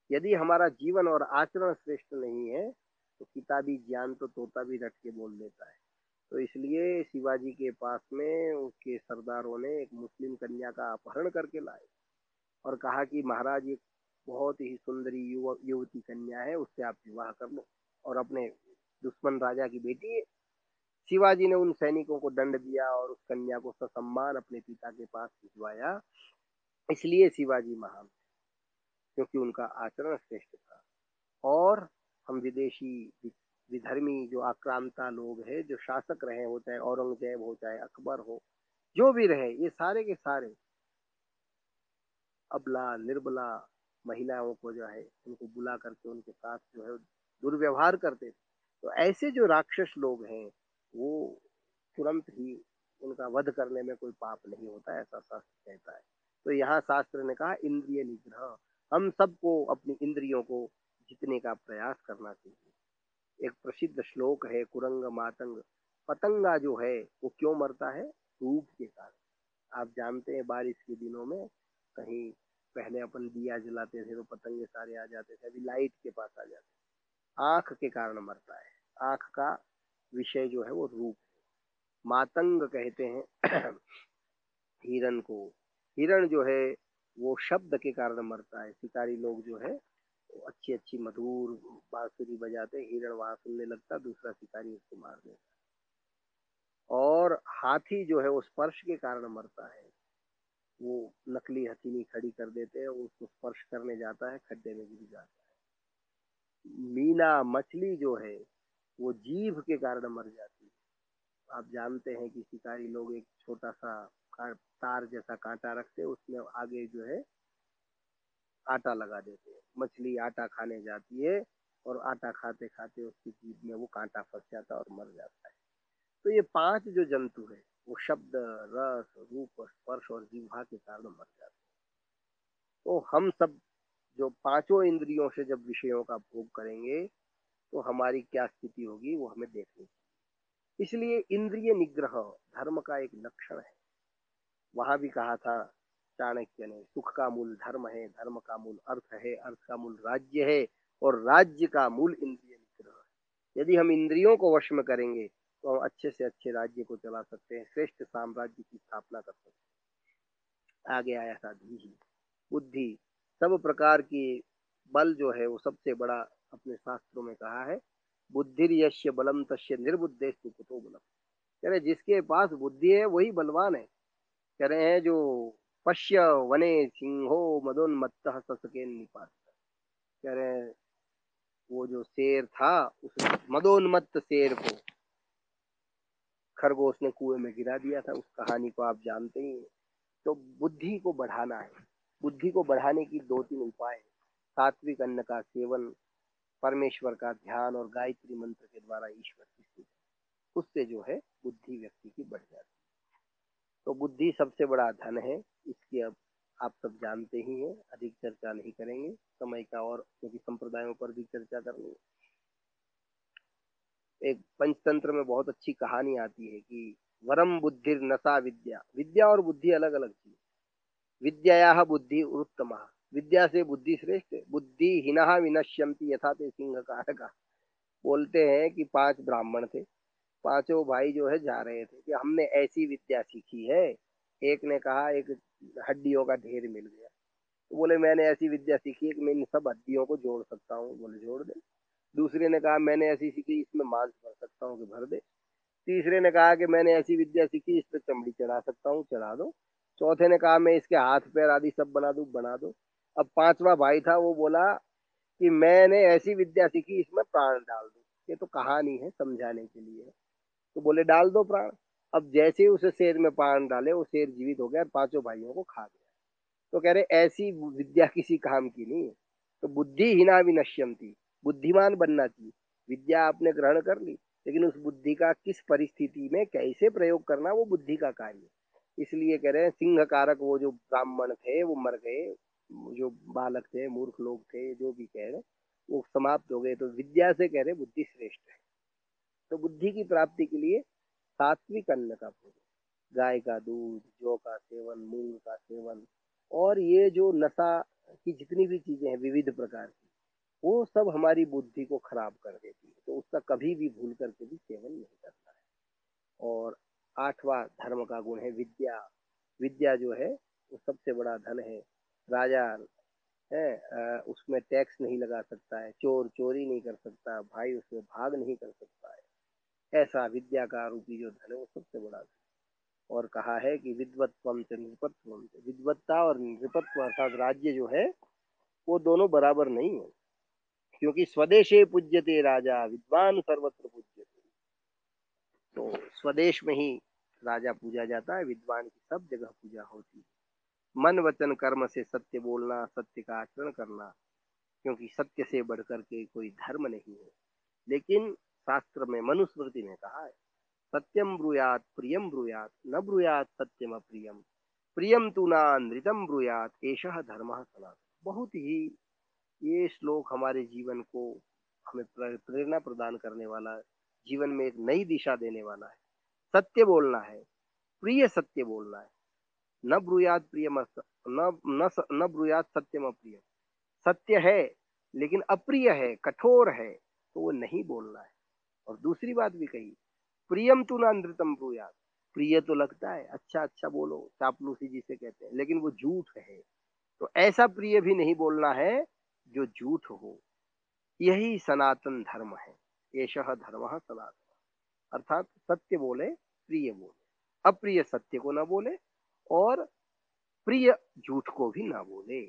यदि हमारा जीवन और आचरण श्रेष्ठ नहीं है तो किताबी ज्ञान तो तोता भी रट के बोल देता है। तो इसलिए शिवाजी के पास में उसके सरदारों ने एक मुस्लिम कन्या का अपहरण करके लाए और कहा कि महाराज, एक बहुत ही सुंदरी युवती कन्या है, उससे आप विवाह कर लो। और अपने दुश्मन राजा की बेटी है। शिवाजी ने उन सैनिकों को दंड दिया और उस कन्या को ससम्मान अपने पिता के पास भिजवाया। इसलिए शिवाजी महान क्योंकि उनका आचरण श्रेष्ठ था। और हम विदेशी विधर्मी जो आक्रांता लोग हैं, जो शासक रहे हो, चाहे औरंगज़ेब हो, चाहे अकबर हो, जो भी रहे, ये सारे के सारे अबला, निर्बला महिलाओं को जो है, उनको बुला करके उनके साथ जो है दुर्व्यवहार करते थे। तो ऐसे जो राक्षस लोग हैं, वो तुरंत ही उनका वध करने में कोई पाप नहीं होता, ऐसा शास्त्र कहता है। तो यहाँ शास्त्र ने कहा, इंद्रिय निग्रह, हम सबको अपनी इंद्रियों को जीतने का प्रयास करना चाहिए। एक प्रसिद्ध श्लोक है, कुरंग मातंग। पतंगा जो है, वो क्यों मरता है? धूप के कारण। आप जानते हैं, बारिश के दिनों में कहीं पहले अपन दिया जलाते थे तो पतंगे सारे आ जाते थे, अभी लाइट के पास आ जाते आँख के कारण मरता है। आँख का विषय जो है वो रूप मातंग कहते हैं *clears throat* हिरण को। हिरण जो है, वो शब्द के कारण मरता है। शिकारी लोग जो है अच्छी अच्छी मधुर बांसुरी बजाते हिरण वहाँ सुनने लगता, दूसरा शिकारी उसको मार देता और हाथी जो है, वो स्पर्श के कारण मरता है। वो नकली हथीनी खड़ी कर देते हैं, उसको स्पर्श करने जाता है, खड्डे में गिर जाता है। मीना मछली जो है, वो जीभ के कारण मर जाती है। आप जानते हैं कि शिकारी लोग एक छोटा सा तार जैसा कांटा रखते हैं, उसमें आगे जो है, आटा लगा देते हैं। मछली आटा खाने जाती है और आटा खाते खाते उसकी जीभ में वो कांटा फंस जाता है और मर जाता है। तो ये पाँच जो जंतु है वो शब्द, रस, रूप, स्पर्श और जीवा के कारण मर जाते तो हम सब जो पाँचों इंद्रियों से जब विषयों का भोग करेंगे तो हमारी क्या स्थिति होगी, वो हमें देखनी इसलिए इंद्रिय निग्रह धर्म का एक लक्षण है। वहाँ भी कहा था चाणक्य ने, सुख का मूल धर्म है, धर्म का मूल अर्थ है, अर्थ का मूल राज्य है, और राज्य का मूल इंद्रिय निग्रह यदि हम इंद्रियों को वश में करेंगे हम अच्छे से अच्छे राज्य को चला सकते हैं, श्रेष्ठ साम्राज्य की स्थापना कर सकते हैं। आगे आया था धी बुद्धि, सब प्रकार की बल जो है वो सबसे बड़ा अपने शास्त्रों में कहा है बुद्धि यश्य बलम तस्य निर्बुद्धेस्तु कुतो बलम। कह रहे जिसके पास बुद्धि है, वही बलवान है। कह रहे हैं, जो पश्य वने सिंहो मदोन्मत्त ससके निपात। कह रहे हैं, वो जो शेर था, उस मदोन्मत्त शेर को खरगोश ने कुएँ में गिरा दिया था। उस कहानी को आप जानते ही हैं। तो बुद्धि को बढ़ाना है। बुद्धि को बढ़ाने की दो तीन उपाय सात्विक अन्न का सेवन, परमेश्वर का ध्यान और गायत्री मंत्र के द्वारा ईश्वर की स्तुति। उससे जो है, बुद्धि व्यक्ति की बढ़ जाती है। तो बुद्धि सबसे बड़ा धन है। इसकी अब आप सब जानते ही हैं। अधिक चर्चा नहीं करेंगे। समय का और क्योंकि संप्रदायों पर भी चर्चा करनी है। एक पंचतंत्र में बहुत अच्छी कहानी आती है कि वरम बुद्धि नशा विद्या। विद्या और बुद्धि अलग अलग चीज़ विद्या बुद्धि उत्तम विद्या से बुद्धि श्रेष्ठ बुद्धि हिना विनश्यंती यथा ते सिंह कारका बोलते हैं कि पाँच ब्राह्मण थे। पाँचों भाई जो है जा रहे थे कि हमने ऐसी विद्या सीखी है। एक ने कहा, एक हड्डियों का ढेर मिल गया। तो बोले, मैंने ऐसी विद्या सीखी है कि मैं इन सब हड्डियों को जोड़ सकता हूँ। बोले, जोड़ दे। दूसरे ने कहा, मैंने ऐसी सीखी इसमें मांस भर सकता हूँ कि भर दे। तीसरे ने कहा कि, मैंने ऐसी विद्या सीखी, इस पर चमड़ी चढ़ा सकता हूँ, चढ़ा दो। चौथे ने कहा, मैं इसके हाथ, पैर आदि सब बना दू, बना दो। अब पांचवा भाई था, वो बोला कि, मैंने ऐसी विद्या सीखी, इसमें प्राण डाल दो। ये तो कहानी है समझाने के लिए। तो बोले, डाल दो प्राण। अब जैसे ही उसे शेर में प्राण डाले, वो शेर जीवित हो गया और पाँचों भाइयों को खा गया। तो कह रहे, ऐसी विद्या किसी काम की नहीं है। तो बुद्धि हिना विनश्यंती। बुद्धिमान बनना चाहिए। विद्या आपने ग्रहण कर ली, लेकिन उस बुद्धि का किस परिस्थिति में कैसे प्रयोग करना, वो बुद्धि का कार्य इसलिए कह रहे हैं सिंह कारक वो जो ब्राह्मण थे, वो मर गए, जो बालक थे, मूर्ख लोग थे, जो भी कह रहे वो समाप्त हो गए। तो विद्या से कह रहे बुद्धि श्रेष्ठ है। तो बुद्धि की प्राप्ति के लिए सात्विक अन्न का भोजन गाय का दूध, जौ का सेवन, मूंग का सेवन, और ये जो नशा की जितनी भी चीज़ें हैं, विविध प्रकार की वो सब हमारी बुद्धि को खराब कर देती है। तो उसका कभी भी भूल करके भी सेवन नहीं करना है। और आठवां धर्म का गुण है विद्या। विद्या जो है, वो सबसे बड़ा धन है। राजा है उसमें टैक्स नहीं लगा सकता है, चोर चोरी नहीं कर सकता, भाई उसमें भाग नहीं कर सकता है। ऐसा विद्या का रूपी जो धन है, वो सबसे बड़ा धन और कहा है कि विद्वत्वम च नृपत्व विद्वत्ता और नृपत्व अर्थात राज्य जो है, वो दोनों बराबर नहीं है। क्योंकि स्वदेशे पूज्यते राजा, विद्वान सर्वत्र पूज्यते। तो स्वदेश में ही राजा पूजा जाता है, विद्वान की सब जगह पूजा होती है। मन, वचन, कर्म से सत्य बोलना, सत्य का आचरण करना, क्योंकि सत्य से बढ़कर के कोई धर्म नहीं है। लेकिन शास्त्र में मनुस्मृति ने कहा है सत्यम ब्रूयात प्रियम ब्रूयात, न ब्रूयात सत्यम अप्रियम। प्रियम तू ना नृतम ब्रूयात एश धर्म सनातन। बहुत ही ये श्लोक हमारे जीवन को हमें प्रेरणा प्रदान करने वाला जीवन में एक नई दिशा देने वाला है। सत्य बोलना है। प्रिय सत्य बोलना है। न ब्रुयात प्रिय न न न ब्रुयात सत्यम अप्रिय सत्य है, लेकिन अप्रिय है, कठोर है तो वो नहीं बोलना है। और दूसरी बात भी कही, प्रियम तू नृतम ब्रुयात प्रिय तो लगता है अच्छा अच्छा बोलो, चापलूसी जिसे कहते हैं, लेकिन वो झूठ है। तो ऐसा प्रिय भी नहीं बोलना है जो झूठ हो, यही सनातन धर्म है। ये धर्म सनातन। अर्थात सत्य बोले, प्रिय बोले। अप्रिय सत्य को ना बोले और प्रिय झूठ को भी ना बोले।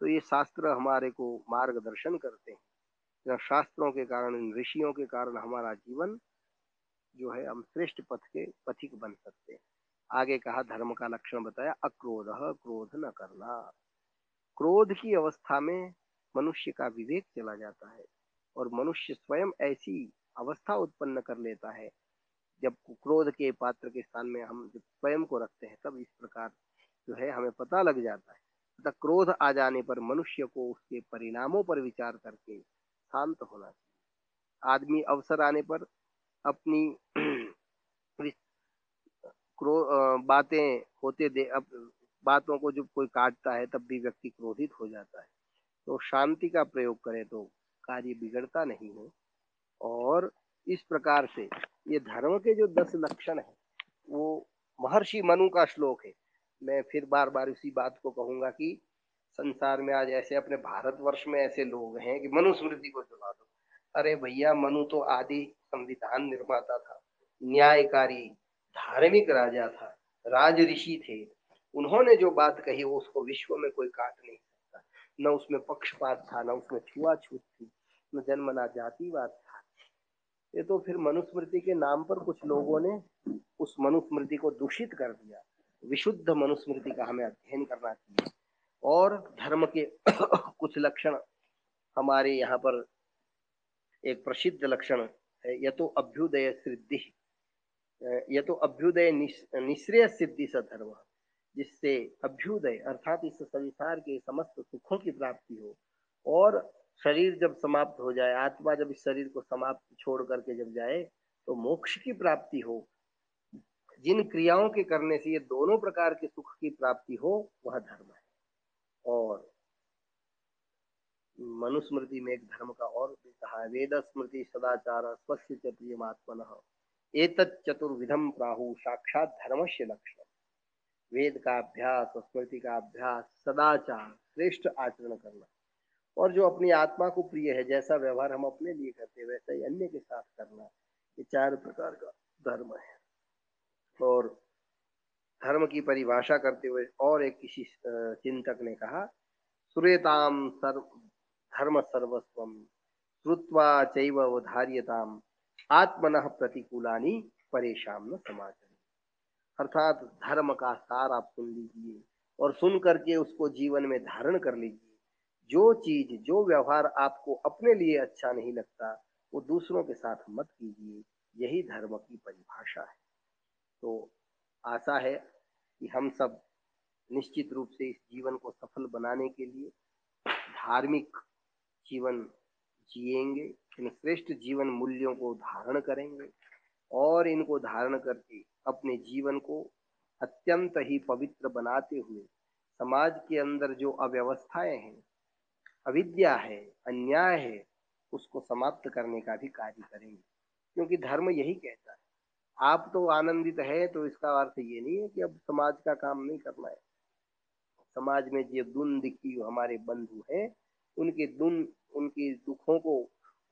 तो ये शास्त्र हमारे को मार्गदर्शन करते हैं। शास्त्रों के कारण इन ऋषियों के कारण हमारा जीवन जो है, हम श्रेष्ठ पथ के पथिक बन सकते हैं। आगे कहा, धर्म का लक्षण बताया, अक्रोध क्रोध न करना। क्रोध की अवस्था में मनुष्य का विवेक चला जाता है और मनुष्य स्वयं ऐसी अवस्था उत्पन्न कर लेता है। जब क्रोध के पात्र के स्थान में हम जब स्वयं को रखते हैं, तब इस प्रकार जो है हमें पता लग जाता है। तथा क्रोध आ जाने पर मनुष्य को उसके परिणामों पर विचार करके शांत होना चाहिए। आदमी अवसर आने पर अपनी *clears throat* बातें होते दे, अब बातों को जब कोई काटता है, तब भी व्यक्ति क्रोधित हो जाता है। तो शांति का प्रयोग करें तो कार्य बिगड़ता नहीं है। और इस प्रकार से ये धर्म के जो दस लक्षण है, वो महर्षि मनु का श्लोक है। मैं फिर बार बार उसी बात को कहूँगा कि संसार में आज ऐसे अपने भारतवर्ष में ऐसे लोग हैं कि मनुस्मृति को चला दो। अरे भैया, मनु तो आदि संविधान निर्माता था, न्यायकारी, धार्मिक राजा था राज ऋषि थे उन्होंने जो बात कही उसको विश्व में कोई काट नहीं सकता। न उसमें पक्षपात था, न उसमें छुआछूत थी, न जन्मना जातिवाद था। ये तो फिर मनुस्मृति के नाम पर कुछ लोगों ने उस मनुस्मृति को दूषित कर दिया। विशुद्ध मनुस्मृति का हमें अध्ययन करना चाहिए। और धर्म के *coughs* कुछ लक्षण हमारे यहाँ पर एक प्रसिद्ध लक्षण है, यह तो अभ्युदय सिद्धि। यह तो अभ्युदय निश्रेय सिद्धि स धर्म जिससे अभ्युदय अर्थात इस संसार के समस्त सुखों की प्राप्ति हो। और शरीर जब समाप्त हो जाए, आत्मा जब इस शरीर को समाप्त छोड़ करके जब जाए तो मोक्ष की प्राप्ति हो। जिन क्रियाओं के करने से ये दोनों प्रकार के सुख की प्राप्ति हो, वह धर्म है। और मनुस्मृति में एक धर्म का और भी कहा वेद स्मृति सदाचार स्वस्य च प्रियमात्मन। एक चतुर्विधम प्राहु, साक्षात धर्म से लक्षण वेद का अभ्यास स्मृति का अभ्यास सदाचार श्रेष्ठ आचरण करना। और जो अपनी आत्मा को प्रिय है, जैसा व्यवहार हम अपने लिए करते हैं, वैसा ही अन्य के साथ करना, ये चार प्रकार का धर्म है। और धर्म की परिभाषा करते हुए और एक किसी चिंतक ने कहा सुरेताम सर्व, धर्म सर्वस्व, श्रुत्वा चैव आत्मन प्रतिकूलानी परेशान न समाचार अर्थात धर्म का सार आप सुन लीजिए और सुन करके उसको जीवन में धारण कर लीजिए। जो चीज़, जो व्यवहार आपको अपने लिए अच्छा नहीं लगता, वो दूसरों के साथ मत कीजिए। यही धर्म की परिभाषा है। तो आशा है कि हम सब निश्चित रूप से इस जीवन को सफल बनाने के लिए धार्मिक जीवन जिएँगे, इन श्रेष्ठ जीवन मूल्यों को धारण करेंगे और इनको धारण करके अपने जीवन को अत्यंत ही पवित्र बनाते हुए समाज के अंदर जो अव्यवस्थाएँ हैं, अविद्या है, अन्याय है, उसको समाप्त करने का भी कार्य करेंगे। क्योंकि धर्म यही कहता है, आप तो आनंदित है तो इसका अर्थ ये नहीं है कि अब समाज का काम नहीं करना है। समाज में जो दुन दिखी हमारे बंधु हैं, उनके दुन उनके दुखों को,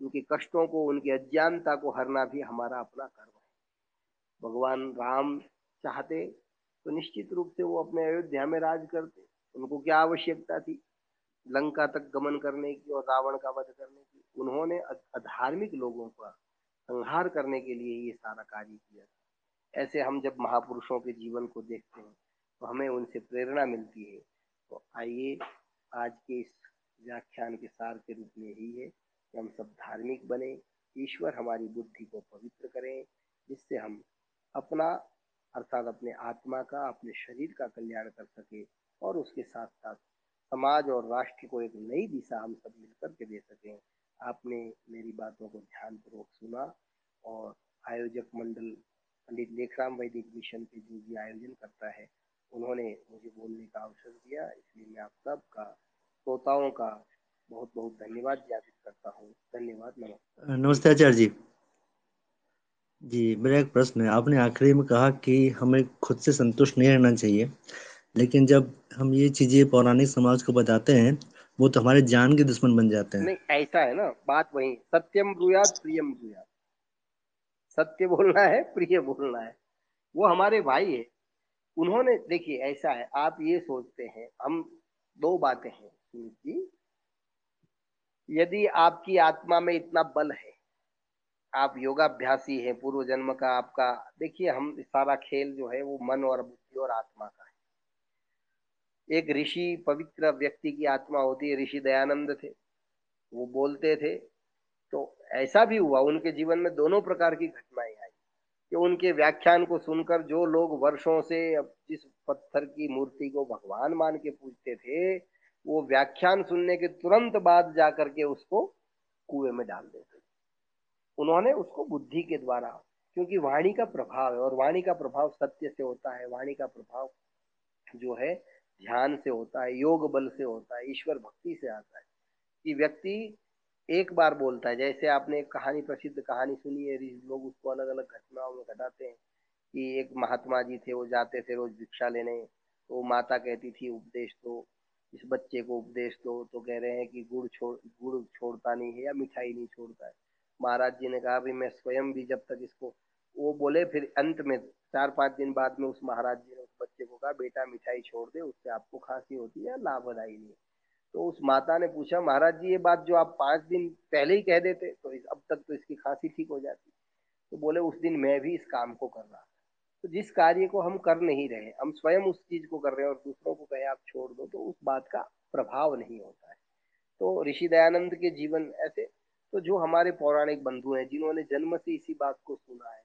उनके कष्टों को, उनकी अज्ञानता को हरना भी हमारा अपना कर्म भगवान राम चाहते तो निश्चित रूप से वो अपने अयोध्या में राज करते। उनको क्या आवश्यकता थी? लंका तक गमन करने की और रावण का वध करने की। उन्होंने अधार्मिक लोगों का संहार करने के लिए ये सारा कार्य किया ऐसे हम जब महापुरुषों के जीवन को देखते हैं तो हमें उनसे प्रेरणा मिलती है। तो आइए, आज के इस व्याख्यान के सार के रूप में यही है कि हम सब धार्मिक बने, ईश्वर हमारी बुद्धि को पवित्र करें, जिससे हम अपना, अर्थात अपने आत्मा का, अपने शरीर का कल्याण कर सके और उसके साथ साथ समाज और राष्ट्र को एक नई दिशा हम सब मिलकर के दे सकें। आपने मेरी बातों को ध्यानपूर्वक सुना और आयोजक मंडल पंडित लेखराम वैदिक मिशन के जो भी आयोजन करता है, उन्होंने मुझे बोलने का अवसर दिया, इसलिए मैं आप सबका, श्रोताओं का बहुत बहुत धन्यवाद ज्ञापित करता हूँ। धन्यवाद नमस्ते नमस्ते आचार्य जी। जी, मेरा एक प्रश्न है। आपने आखिरी में कहा कि हमें खुद से संतुष्ट नहीं रहना चाहिए, लेकिन जब हम ये चीज़ें पौराणिक समाज को बताते हैं, वो तो हमारे जान के दुश्मन बन जाते हैं। नहीं, ऐसा है ना, बात वही, सत्यम ब्रुयात प्रियम ब्रुयात सत्य बोलना है, प्रिय बोलना है। वो हमारे भाई है। उन्होंने, देखिए, ऐसा है, आप ये सोचते हैं, हम दो बातें हैं जी। यदि आपकी आत्मा में इतना बल है आप योगाभ्यासी हैं, पूर्व जन्म का आपका, देखिए हम सारा खेल जो है वो मन और बुद्धि और आत्मा का है। एक ऋषि, पवित्र व्यक्ति की आत्मा होती है, ऋषि दयानंद थे। वो बोलते थे तो ऐसा भी हुआ, उनके जीवन में दोनों प्रकार की घटनाएँ आई। कि उनके व्याख्यान को सुनकर जो लोग वर्षों से जिस पत्थर की मूर्ति को भगवान मान के पूजते थे, वो व्याख्यान सुनने के तुरंत बाद जाकर के उसको कुएँ में डाल देते उन्होंने उसको बुद्धि के द्वारा, क्योंकि वाणी का प्रभाव है, और वाणी का प्रभाव सत्य से होता है। वाणी का प्रभाव जो है, ध्यान से होता है, योग बल से होता है, ईश्वर भक्ति से आता है। कि व्यक्ति एक बार बोलता है, जैसे आपने एक कहानी, प्रसिद्ध कहानी सुनी है लोग उसको अलग अलग घटनाओं में घटाते हैं कि एक महात्मा जी थे, वो जाते थे रोज भिक्षा लेने तो माता कहती थी, उपदेश दो, इस बच्चे को उपदेश दो। तो कह रहे हैं कि गुड़ छोड़ गुड़ छोड़ता नहीं है या मिठाई नहीं छोड़ता है। महाराज जी ने कहा भाई मैं स्वयं भी जब तक इसको वो बोले फिर अंत में चार पाँच दिन बाद में उस महाराज जी ने उस बच्चे को कहा बेटा मिठाई छोड़ दे उससे आपको खांसी होती है लाभदायी नहीं तो उस माता ने पूछा महाराज जी ये बात जो आप पाँच दिन पहले ही कह देते तो इस, अब तक तो इसकी खांसी ठीक हो जाती। तो बोले उस दिन मैं भी इस काम को कर रहा तो जिस कार्य को हम कर नहीं रहे हम स्वयं उस चीज़ को कर रहे हैं और दूसरों को कहे आप छोड़ दो तो उस बात का प्रभाव नहीं होता है। तो ऋषि दयानंद के जीवन ऐसे तो जो हमारे पौराणिक बंधु हैं, जिन्होंने जन्म से इसी बात को सुना है,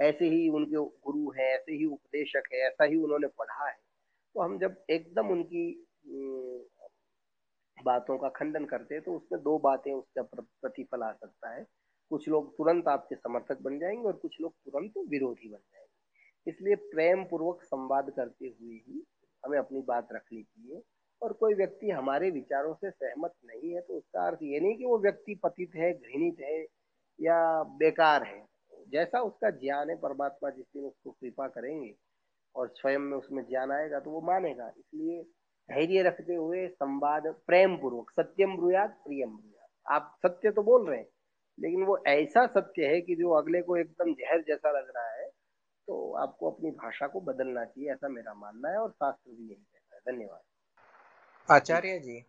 ऐसे ही उनके गुरु हैं, ऐसे ही उपदेशक है, ऐसा ही उन्होंने पढ़ा है तो हम जब एकदम उनकी बातों का खंडन करते हैं तो उसमें दो बातें उसका प्रतिफल आ सकता है। कुछ लोग तुरंत आपके समर्थक बन जाएँगे और कुछ लोग तुरंत विरोधी बन जाएँगे। इसलिए प्रेम पूर्वक संवाद करते हुए ही हमें अपनी बात रखनी चाहिए। और कोई व्यक्ति हमारे विचारों से सहमत नहीं है तो उसका अर्थ ये नहीं कि वो व्यक्ति पतित है, घृणित है या बेकार है। जैसा उसका ज्ञान है, परमात्मा जिस दिन उसको कृपा करेंगे और स्वयं में उसमें ज्ञान आएगा तो वो मानेगा। इसलिए धैर्य रखते हुए संवाद प्रेम पूर्वक सत्यम ब्रुयात, प्रियम ब्रुयात। आप सत्य तो बोल रहे हैं, लेकिन वो ऐसा सत्य है कि जो अगले को एकदम जहर जैसा लग रहा है तो आपको अपनी भाषा को बदलना चाहिए, ऐसा मेरा मानना है और शास्त्र भी यही कहता है। धन्यवाद। आचार्य जी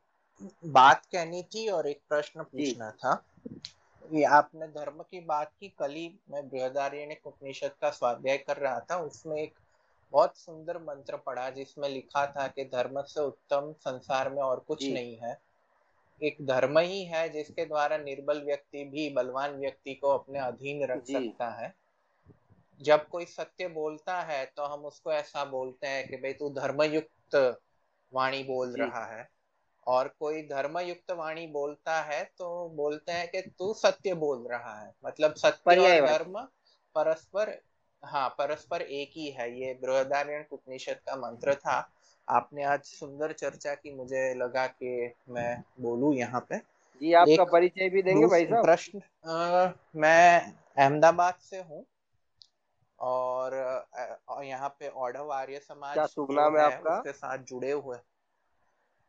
बात कहनी थी और एक प्रश्न पूछना था। ये आपने धर्म की बात की कल ही मैं बृहदारण्य उपनिषद का स्वाध्याय कर रहा था। उसमें एक बहुत सुंदर मंत्र पढ़ा जिसमें लिखा था कि धर्म से उत्तम संसार में और कुछ नहीं है। एक धर्म ही है जिसके द्वारा निर्बल व्यक्ति भी बलवान व्यक्ति को अपने अधीन रख सकता है। जब कोई सत्य बोलता है तो हम उसको ऐसा बोलते हैं कि भाई तू धर्मयुक्त वाणी बोल रहा है। और कोई धर्मयुक्त वाणी बोलता है तो बोलते हैं कि तू सत्य बोल रहा है। मतलब सत्य और धर्म परस्पर हाँ परस्पर एक ही है। ये बृहदारण्य उपनिषद का मंत्र था। आपने आज सुंदर चर्चा की मुझे लगा कि मैं बोलू यहाँ पे। जी आपका परिचय भी देंगे भाई साहब? प्रश्न मैं अहमदाबाद से हूँ। और यहाँ पे औढ़व आर्य समाज क्या शुभ नाम है आपका? उसके साथ जुड़े हुए।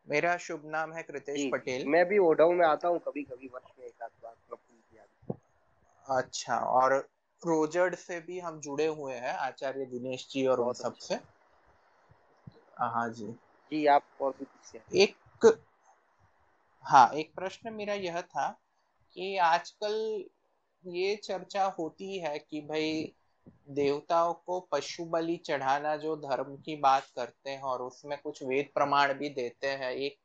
मेरा शुभ नाम है कृतेश पटेल। मैं भी ओढ़व में आता हूँ कभी कभी वर्ष में एक आध बार अच्छा और रोजर्ड से भी हम जुड़े हुए हैं आचार्य दिनेश जी और उन सब अच्छा। से। हाँ जी। जी आप और भी पूछिए एक हाँ एक प्रश्न मेरा यह था कि आजकल ये चर्चा होती है कि भाई देवताओं को पशु बलि चढ़ाना जो धर्म की बात करते हैं और उसमें कुछ वेद प्रमाण भी देते हैं। एक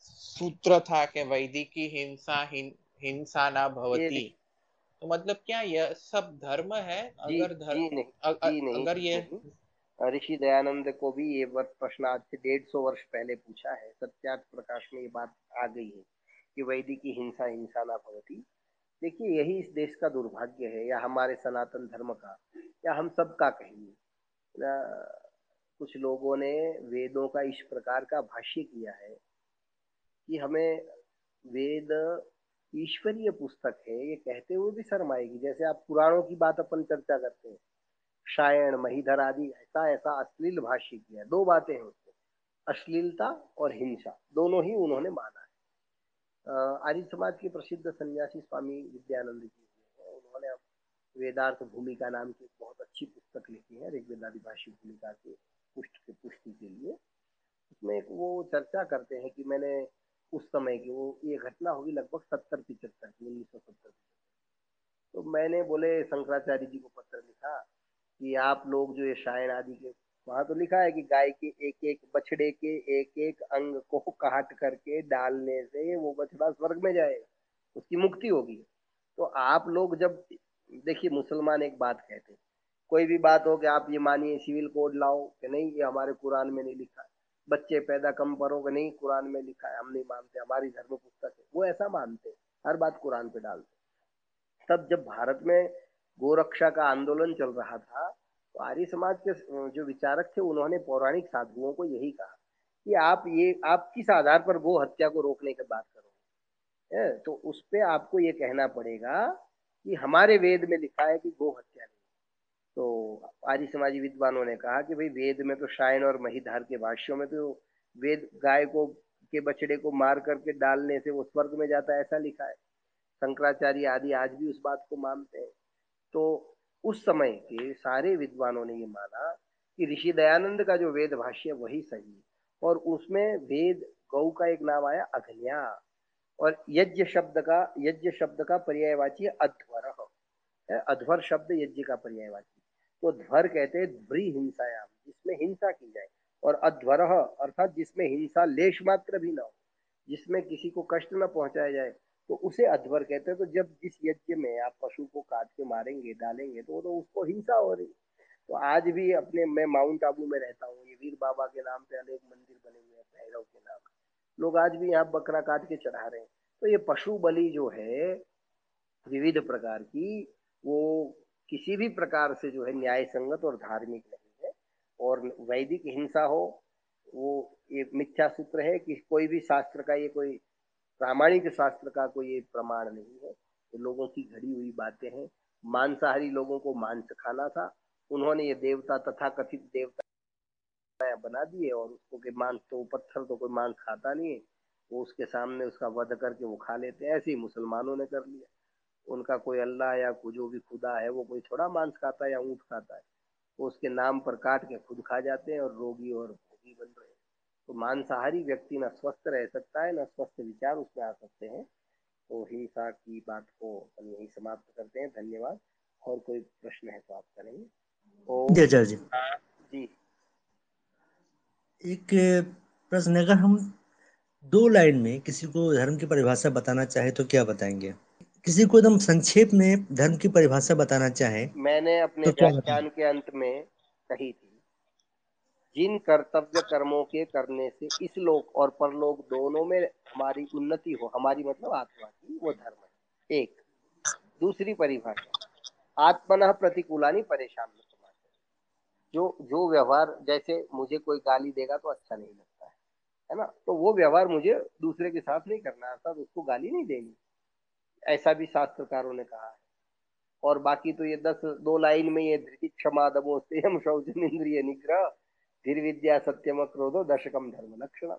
सूत्र था कि वैदिकी हिंसा हिं, हिंसा ना भवती। तो मतलब क्या यह सब धर्म है? अगर धर्म अगर ये ऋषि दयानंद को भी ये प्रश्न आज से डेढ़ सौ वर्ष पहले पूछा है। सत्यार्थ प्रकाश में ये बात आ गई है कि वैदिक हिंसा हिंसा ना भवती। देखिए, यही इस देश का दुर्भाग्य है, या हमारे सनातन धर्म का, या हम सब का कहिए कुछ लोगों ने वेदों का इस प्रकार का भाष्य किया है कि हमें वेद ईश्वरीय पुस्तक है, ये कहते हुए भी शर्म आएगी। जैसे आप पुराणों की बात अपन चर्चा करते हैं शायण महीधर आदि, ऐसा ऐसा अश्लील भाष्य किया, दो बातें हैं उसमें अश्लीलता और हिंसा, दोनों ही उन्होंने माना। आर्य समाज के प्रसिद्ध सन्यासी स्वामी विद्यानंद जी उन्होंने वेदार्थ भूमिका नाम की बहुत अच्छी पुस्तक लिखी है, ऋग्वेदादि भाषी भूमिका के पुष्ट के पुष्टि के लिए। उसमें वो चर्चा करते हैं कि मैंने उस समय की वो ये घटना होगी लगभग सत्तर पिचहत्तर की, उन्नीस सौ सत्तर तो मैंने बोले, शंकराचार्य जी को पत्र लिखा कि आप लोग जो ये शायन आदि के वहाँ तो लिखा है कि गाय के एक एक बछड़े के एक एक अंग को काट करके डालने से वो बछड़ा स्वर्ग में जाएगा। उसकी मुक्ति होगी। तो आप लोग जब, देखिए मुसलमान एक बात कहते हैं। कोई भी बात हो कि आप ये मानिए, सिविल कोड लाओ कि नहीं, ये हमारे कुरान में नहीं लिखा है। बच्चे पैदा कम करो कि नहीं, कुरान में लिखा है। हम नहीं मानते, हमारी धर्म पुस्तक है। वो ऐसा मानते हर बात कुरान पे डालते तब जब भारत में गोरक्षा का आंदोलन चल रहा था तो आर्य समाज के जो विचारक थे, उन्होंने पौराणिक साधुओं को यही कहा कि आप ये, आप किस आधार पर गो हत्या को रोकने की बात करोगे तो उस पर आपको ये कहना पड़ेगा कि हमारे वेद में लिखा है कि गो हत्या नहीं। तो आर्य समाजी विद्वानों ने कहा कि भाई, वेद में तो शायन और महिधार के भाष्यों में तो वेद गाय को, के बछड़े को मार करके डालने से वो स्वर्ग में जाता है, ऐसा लिखा है। शंकराचार्य आदि आज भी उस बात को मानते हैं। तो उस समय के सारे विद्वानों ने ये माना कि ऋषि दयानंद का जो वेद भाष्य वही सही है। और उसमें वेद गौ का एक नाम आया, अग्निया। और यज्ञ शब्द का, यज्ञ शब्द का पर्यायवाची अध्वर। अध्वर शब्द यज्ञ का पर्यायवाची तो ध्वर कहते हैं ध्वरी हिंसायाम जिसमें हिंसा की जाए। और अध्वर, अर्थात जिसमें हिंसा, लेश मात्र भी ना हो, जिसमें किसी को कष्ट न पहुँचाया जाए तो उसे अध्वर कहते हैं तो जब जिस यज्ञ में आप पशु को काट के मारेंगे डालेंगे तो, वो तो उसको हिंसा हो रही तो आज भी अपने मैं माउंट आबू में रहता हूँ ये वीर बाबा के नाम पे अनेक मंदिर बने हुए हैं भैरव के नाम। लोग आज भी यहाँ बकरा काट के चढ़ा रहे हैं। तो ये पशु बलि जो है विविध प्रकार की वो किसी भी प्रकार से जो है न्याय संगत और धार्मिक नहीं है। और वैदिक हिंसा हो वो ये मिथ्या सूत्र है कि कोई भी शास्त्र का ये कोई प्रामाणिक शास्त्र का कोई ये प्रमाण नहीं है। ये लोगों की घड़ी हुई बातें हैं। मांसाहारी लोगों को मांस खाना था। उन्होंने ये देवता तथा कथित देवता बना दिए और उसको के मांस तो पत्थर तो कोई मांस खाता नहीं है। वो उसके सामने उसका वध करके वो खा लेते हैं। ऐसे ही मुसलमानों ने कर लिया। उनका कोई अल्लाह या कोई जो भी खुदा है, वो कोई थोड़ा मांस खाता है या ऊँट खाता है। वो उसके नाम पर काट के खुद खा जाते हैं और रोगी और तो मांसाहारी व्यक्ति ना स्वस्थ रह सकता है ना स्वस्थ विचार उसमें आ सकते हैं। तो हिंसा की बात को हम यही समाप्त करते हैं। धन्यवाद। और कोई प्रश्न है तो आप करेंगे। तो जी। जी। एक प्रश्न अगर हम दो लाइन में किसी को धर्म की परिभाषा बताना चाहे तो क्या बताएँगे? किसी को एकदम संक्षेप में धर्म की परिभाषा बताना चाहे मैंने अपने तो व्याख्यान के अंत में कही थी। जिन कर्तव्य कर्मों के करने से इस लोक और परलोक दोनों में हमारी उन्नति हो, हमारी मतलब आत्मा की, वो धर्म है। एक। दूसरी परिभाषा। आत्मन प्रतिकूलानी परेशान जो जो व्यवहार, जैसे मुझे कोई गाली देगा तो अच्छा नहीं लगता है है ना? तो वो व्यवहार मुझे दूसरे के साथ नहीं करना अर्थात उसको गाली नहीं देनी। ऐसा भी शास्त्रकारों ने कहा है। और बाकी तो ये दस, दो लाइन में ये धृति क्षमा दमो सेम शौचन इंद्रिय निग्रह धीर विद्या सत्यम क्रोधो दशकम धर्म लक्षण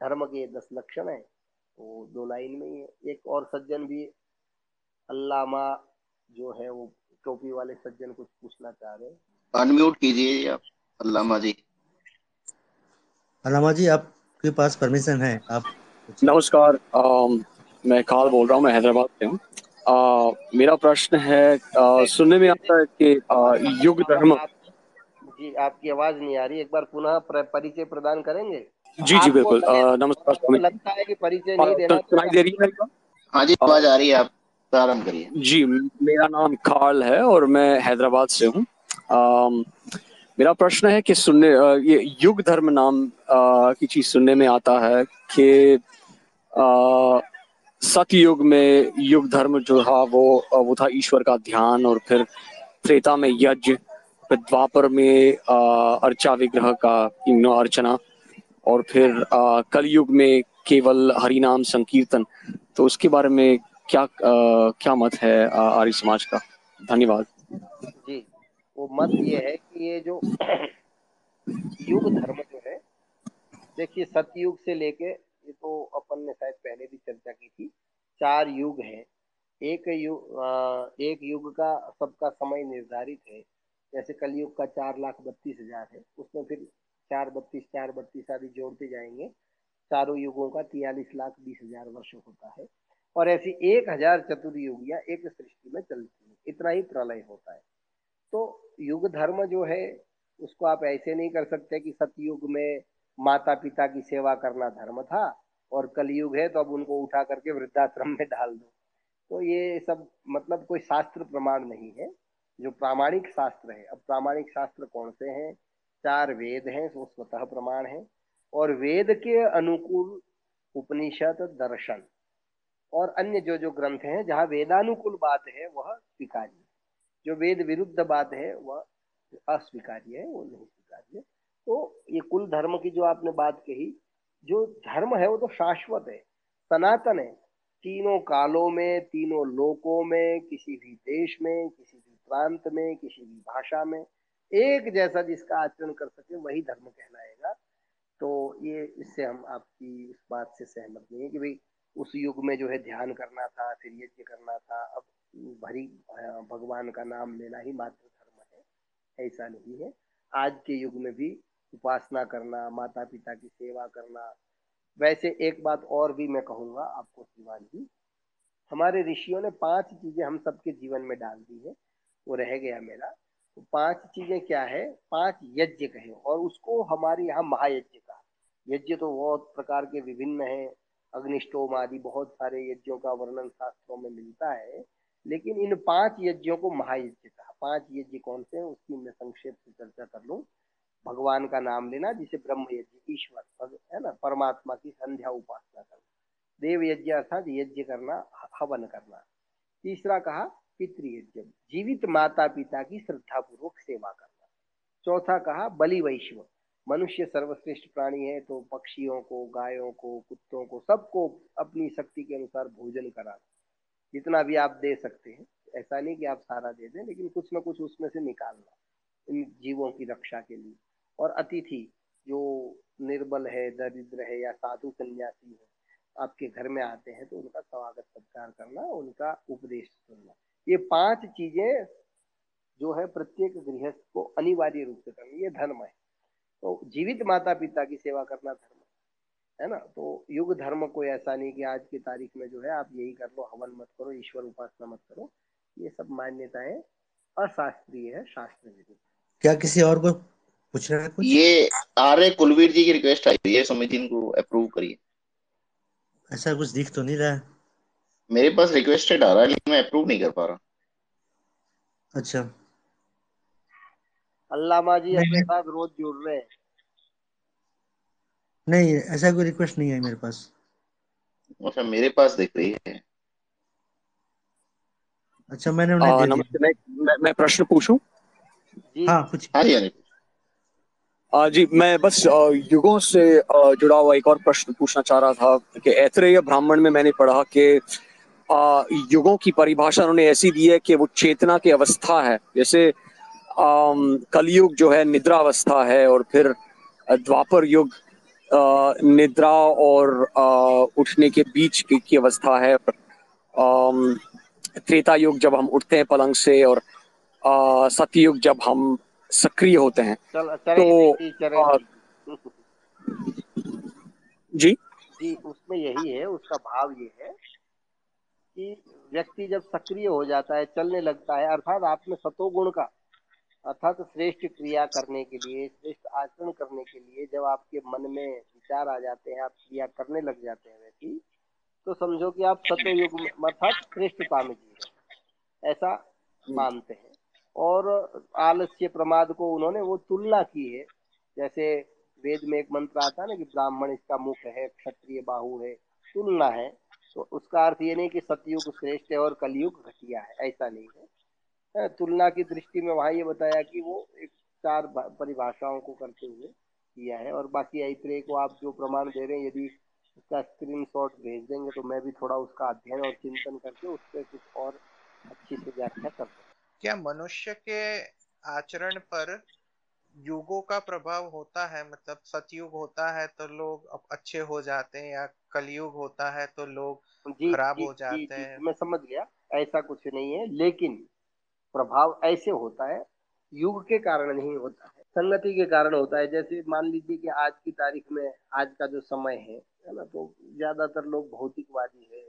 धर्म के दस लक्षण है तो दो लाइन में ही है। एक और सज्जन भी अल्लामा जो है वो टोपी वाले सज्जन कुछ पूछना चाह रहे अनम्यूट कीजिए आप अल्लामा जी। अल्लामा जी आपके पास परमिशन है आप नमस्कार मैं काल बोल रहा हूँ मैं हैदराबाद से हूँ। मेरा प्रश्न है आ, सुनने में आता है कि युग धर्म जी आपकी आवाज़ नहीं आ रही। एक बार पुनः परिचय प्रदान करेंगे? जी जी बिल्कुल। नमस्कार लगता है कि परिचय नहीं देना सुनाई दे रही है हाँ जी आवाज़ आ रही है आप प्रारंभ करिए। जी मेरा नाम कार्ल है और मैं हैदराबाद से हूँ। मेरा प्रश्न है कि सुनने ये युग धर्म नाम की चीज़ सुनने में आता है कि सतयुग में युग धर्म जो था वो वो था ईश्वर का ध्यान और फिर त्रेता में यज्ञ। द्वापर में अर्चा विग्रह का अर्चना और फिर कलयुग में केवल हरिनाम संकीर्तन। तो उसके बारे में क्या आ, क्या मत है आर्य समाज का? धन्यवाद। जी वो मत ये है कि ये जो *clears throat* युग धर्म जो है देखिए सतयुग से लेके ये तो अपन ने शायद पहले भी चर्चा की थी चार युग हैं। एक युग एक युग का सबका समय निर्धारित है। जैसे कलयुग का चार लाख बत्तीस हज़ार है, उसमें फिर चार बत्तीस चार बत्तीस आदि जोड़ते जाएँगे। चारों युगों का तियालीस लाख बीस हज़ार वर्ष होता है। और ऐसी एक हज़ार चतुर्युगियाँ एक सृष्टि में चलती है। इतना ही प्रलय होता है। तो युग धर्म जो है, उसको आप ऐसे नहीं कर सकते कि सतयुग में माता पिता की सेवा करना धर्म था और कलयुग है तो अब उनको उठा करके वृद्धाश्रम में डाल दो। तो ये सब मतलब कोई शास्त्र प्रमाण नहीं है। जो प्रामाणिक शास्त्र है, अब प्रामाणिक शास्त्र कौन से हैं? चार वेद हैं वो स्वतः प्रमाण है। और वेद के अनुकूल उपनिषद दर्शन और अन्य जो जो ग्रंथ हैं, जहाँ वेदानुकूल बात है, वह स्वीकार्य जो वेद विरुद्ध बात है, वह अस्वीकार्य है, वो नहीं स्वीकार्य तो ये कुल धर्म की जो आपने बात कही, जो धर्म है, वो तो शाश्वत है, सनातन है। तीनों कालों में, तीनों लोकों में, किसी भी देश में, किसी भी प्रांत में, किसी भी भाषा में, एक जैसा जिसका आचरण कर सके, वही धर्म कहलाएगा। तो ये, इससे हम आपकी इस बात से सहमत नहीं है कि भाई, उस युग में जो है ध्यान करना था, फिर यज्ञ करना था, अब भरी भगवान का नाम लेना ही मात्र धर्म है, ऐसा नहीं है। आज के युग में भी उपासना करना माता पिता की सेवा करना, वैसे एक बात और भी मैं कहूँगा आपको श्रीमान जी। हमारे ऋषियों ने पाँच चीज़ें हम सबके जीवन में डाल दी है। वो रह गया मेरा। तो पाँच चीज़ें क्या है? पाँच यज्ञ कहे और उसको हमारे यहाँ महायज्ञ का यज्ञ तो बहुत प्रकार के विभिन्न है। अग्निष्टोम आदि बहुत सारे यज्ञों का वर्णन शास्त्रों में मिलता है। लेकिन इन पाँच यज्ञों को महायज्ञ कहा। पाँच यज्ञ कौन से हैं? उसकी मैं संक्षेप से चर्चा कर लूँ। भगवान का नाम लेना, जिसे ब्रह्म यज्ञ, ईश्वर है ना? परमात्मा की संध्या उपासना करना। देव यज्ञ अर्थात यज्ञ करना हवन करना। तीसरा कहा पितृयज्ञ। जीवित माता पिता की श्रद्धा पूर्वक सेवा करना। चौथा कहा, बलि वैश्व मनुष्य सर्वश्रेष्ठ प्राणी है तो पक्षियों को, गायों को, कुत्तों को, सबको अपनी शक्ति के अनुसार भोजन कराना जितना भी आप दे सकते हैं, ऐसा नहीं कि आप सारा दे दें, लेकिन कुछ ना कुछ उसमें से निकालना, इन जीवों की रक्षा के लिए। और अतिथि जो निर्बल है, दरिद्र है या साधु सन्यासी है, आपके घर में आते हैं तो उनका स्वागत, सत्कार करना, उनका उपदेश सुनना। ये पाँच चीज़ें जो है प्रत्येक गृहस्थ को अनिवार्य रूप से करनी ये धर्म है। तो जीवित माता पिता की सेवा करना धर्म है ना? तो युग धर्म कोई ऐसा नहीं कि आज की तारीख में जो है आप यही कर लो हवन मत करो ईश्वर उपासना मत करो। ये सब मान्यताएँ अशास्त्रीय है शास्त्र विधि क्या किसी और को पूछ रहा है कुछ? ये आर्य कुलवीर जी की रिक्वेस्ट आई है समिति को अप्रूव करिए। ऐसा कुछ दिख तो नहीं रहा। है मेरे पास रिक्वेस्टेड आ रहा है लेकिन मैं अप्रूव नहीं कर पा रहा। अच्छा। अल्लामा जी अपने साथ रोज जुड़ रहे हैं। नहीं ऐसा कोई रिक्वेस्ट नहीं है मेरे पास। अच्छा मेरे पास दिख रही है। अच्छा मैंने उन्हें दे नमस्ते मैं मैं, मैं प्रश्न पूछूँ? जी। हाँ कुछ हाँ जी हाँ जी। आ, जी मैं बस आ, युगों से जुड़ा हुआ एक और प्रश्न पूछना चाह रहा था कि ऐतरेय ब्राह्मण में मैंने पढ़ा कि आ, युगों की परिभाषा उन्होंने ऐसी दी है कि वो चेतना की अवस्था है। जैसे कलयुग जो है निद्रा अवस्था है और फिर द्वापर युग आ, निद्रा और आ, उठने के बीच की, की अवस्था है। त्रेता युग जब हम उठते हैं पलंग से और सतयुग जब हम सक्रिय होते हैं। चल, तो आ, जी? जी उसमें यही है उसका भाव ये है कि व्यक्ति जब सक्रिय हो जाता है चलने लगता है अर्थात आपने सतोगुण का अर्थात श्रेष्ठ क्रिया करने के लिए श्रेष्ठ आचरण करने के लिए जब आपके मन में विचार आ जाते हैं आप क्रिया करने लग जाते हैं व्यक्ति तो समझो कि आप सतयुग अर्थात श्रेष्ठता में जी रहे ऐसा मानते हैं। और आलस्य प्रमाद को उन्होंने वो तुलना की है। जैसे वेद में एक मंत्र आता है ना कि ब्राह्मण इसका मुख है क्षत्रिय बाहु है तुलना है। तो उसका अर्थ ये नहीं कि सतयुग श्रेष्ठ है और कलयुग घटिया है, ऐसा नहीं है। तुलना की दृष्टि में वहाँ ये बताया कि वो एक चार परिभाषाओं को करते हुए किया है। और बाकी ऐतरे को आप जो प्रमाण दे रहे हैं, यदि उसका स्क्रीन शॉट भेज देंगे तो मैं भी थोड़ा उसका अध्ययन और चिंतन करके उस पर कुछ और अच्छी से व्याख्या कर क्या मनुष्य के आचरण पर युगों का प्रभाव होता है? मतलब सतयुग होता है तो लोग अच्छे हो जाते हैं या कलयुग होता है तो लोग खराब हो जाते हैं। मैं समझ गया ऐसा कुछ नहीं है लेकिन प्रभाव ऐसे होता है युग के कारण नहीं होता है संगति के कारण होता है। जैसे मान लीजिए कि आज की तारीख में आज का जो समय है है ना तो ज़्यादातर लोग भौतिकवादी है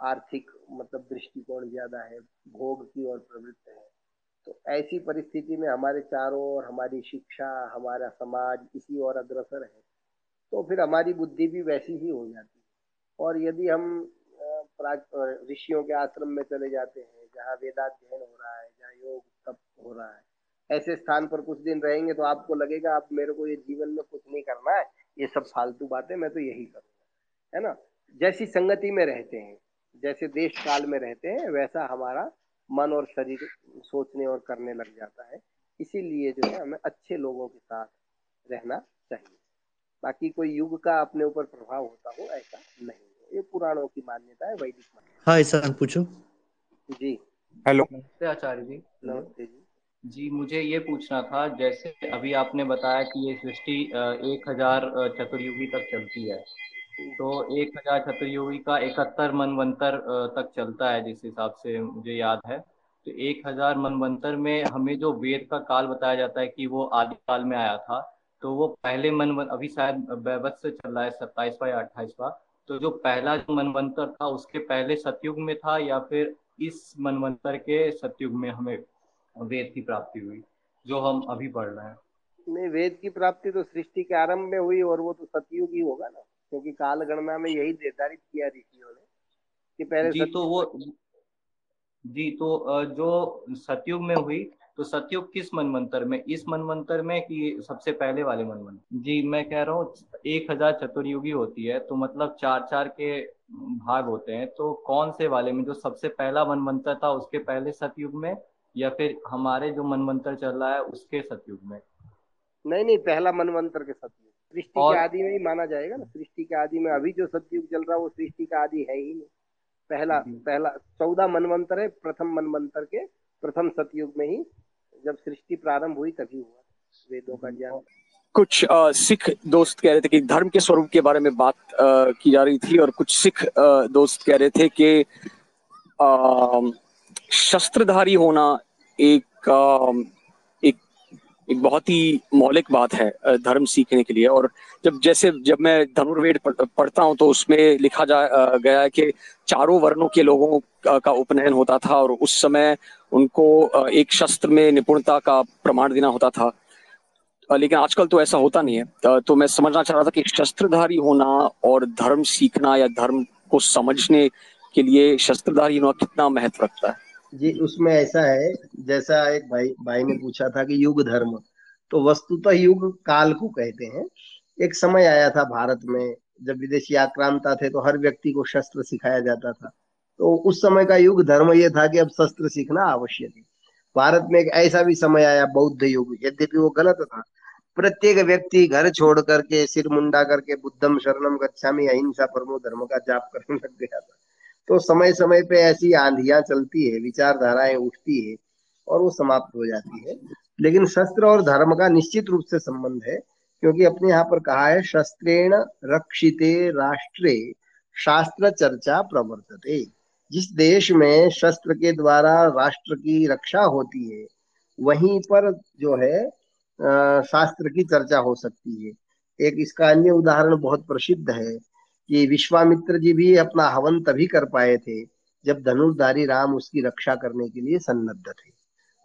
आर्थिक मतलब दृष्टिकोण ज़्यादा है भोग की ओर प्रवृत्त है। तो ऐसी परिस्थिति में हमारे चारों ओर हमारी शिक्षा हमारा समाज इसी और अग्रसर है तो फिर हमारी बुद्धि भी वैसी ही हो जाती है। और यदि हम ऋषियों के आश्रम में चले जाते हैं, जहाँ वेदाध्ययन हो रहा है, जहाँ योग तप हो रहा है, ऐसे स्थान पर कुछ दिन रहेंगे तो आपको लगेगा आप मेरे को ये जीवन में कुछ नहीं करना है, ये सब फालतू बातें मैं तो यही करूँगा। है ना? जैसी संगति में रहते हैं, जैसे देश काल में रहते हैं, वैसा हमारा मन और शरीर सोचने और करने लग जाता है। इसीलिए जो है, हमें अच्छे लोगों के साथ रहना चाहिए। बाकी कोई युग का अपने ऊपर प्रभाव होता हो, ऐसा नहीं। ये पुराणों की मान्यता है वैदिक मान्यता। हाँ ऐसा पूछो। जी। हेलो। नमस्ते आचार्य जी। नमस्ते जी। जी मुझे ये पूछना था जैसे अभी आपने बताया कि ये सृष्टि एक हज़ार चतुर्युगी तक चलती है। तो एक हज़ार चतुर्युगी का इकहत्तर मनवंतर तक चलता है जिस हिसाब से मुझे याद है। तो एक हज़ार मनवंतर में हमें जो वेद का काल बताया जाता है कि वो आदि काल में आया था तो वो पहले मन अभी शायद बैबत से चल रहा है सत्ताईसवा या अट्ठाईसवा। तो जो पहला जो मनवंतर था उसके पहले सतयुग में था या फिर इस मनवंतर के सतयुग में हमें वेद की प्राप्ति हुई जो हम अभी पढ़ रहे हैं? नहीं वेद की प्राप्ति तो सृष्टि के आरंभ में हुई और वो तो सतयुग ही होगा ना क्योंकि काल गणना में यही निर्धारित किया ऋषियों ने कि पहले जी तो वो जी तो जो सतयुग में हुई तो सतयुग किस मनमंत्र में? इस मनवंतर में कि सबसे पहले वाले मनमंत्र? जी मैं कह रहा हूँ एक हज़ार चतुर्युगी होती है तो मतलब चार चार के भाग होते हैं तो कौन से वाले में जो सबसे पहला मनमंत्र था उसके पहले सतयुग में या फिर हमारे जो मनमंत्र चल रहा है उसके सतयुग में? नहीं नहीं पहला मनमंत्र के सतयुग। सृष्टि और... के आदि में ही माना जाएगा ना। सृष्टि के आदि में अभी जो सतयुग चल रहा है वो सृष्टि का आदि है ही नहीं। पहला पहला चौदह मनमंत्र है प्रथम मनवंतर के प्रथम सतयुग में ही जब सृष्टि प्रारंभ हुई तभी हुआ वेदों का ज्ञान। कुछ आ, सिख दोस्त कह रहे थे कि धर्म के स्वरूप के बारे में बात आ, की जा रही थी और कुछ सिख आ, दोस्त कह रहे थे कि शस्त्रधारी होना एक एक बहुत ही मौलिक बात है धर्म सीखने के लिए। और जब जैसे जब मैं धनुर्वेद पढ़ता हूँ तो उसमें लिखा जा गया है कि चारों वर्णों के लोगों का उपनयन होता था और उस समय उनको एक शस्त्र में निपुणता का प्रमाण देना होता था। लेकिन आजकल तो ऐसा होता नहीं है। तो मैं समझना चाह रहा था कि शस्त्रधारी होना और धर्म सीखना या धर्म को समझने के लिए शस्त्रधारी होना कितना महत्व रखता है। जी, उसमें ऐसा है, जैसा एक भाई भाई ने पूछा था कि युग धर्म तो वस्तुतः युग काल को कहते हैं। एक समय आया था भारत में, जब विदेशी आक्रांता थे तो हर व्यक्ति को शस्त्र सिखाया जाता था। तो उस समय का युग धर्म यह था कि अब शस्त्र सीखना आवश्यक है। भारत में एक ऐसा भी समय आया, बौद्ध युग, यद्यपि वो गलत था। प्रत्येक व्यक्ति घर छोड़ करके, सिर मुंडा करके बुद्धम शरणम गच्छामी, अहिंसा परमो धर्म का जाप करने लग गया था। तो समय समय पे ऐसी आंधियाँ चलती है, विचारधाराएँ उठती है और वो समाप्त हो जाती है। लेकिन शस्त्र और धर्म का निश्चित रूप से संबंध है, क्योंकि अपने यहाँ पर कहा है, शस्त्रेण रक्षिते राष्ट्रे, शास्त्र चर्चा प्रवर्तते। जिस देश में शस्त्र के द्वारा राष्ट्र की रक्षा होती है, वहीं पर जो है शास्त्र की चर्चा हो सकती है। एक इसका अन्य उदाहरण बहुत प्रसिद्ध है कि विश्वामित्र जी भी अपना हवन तभी कर पाए थे जब धनुर्धारी राम उसकी रक्षा करने के लिए सन्नद्ध थे।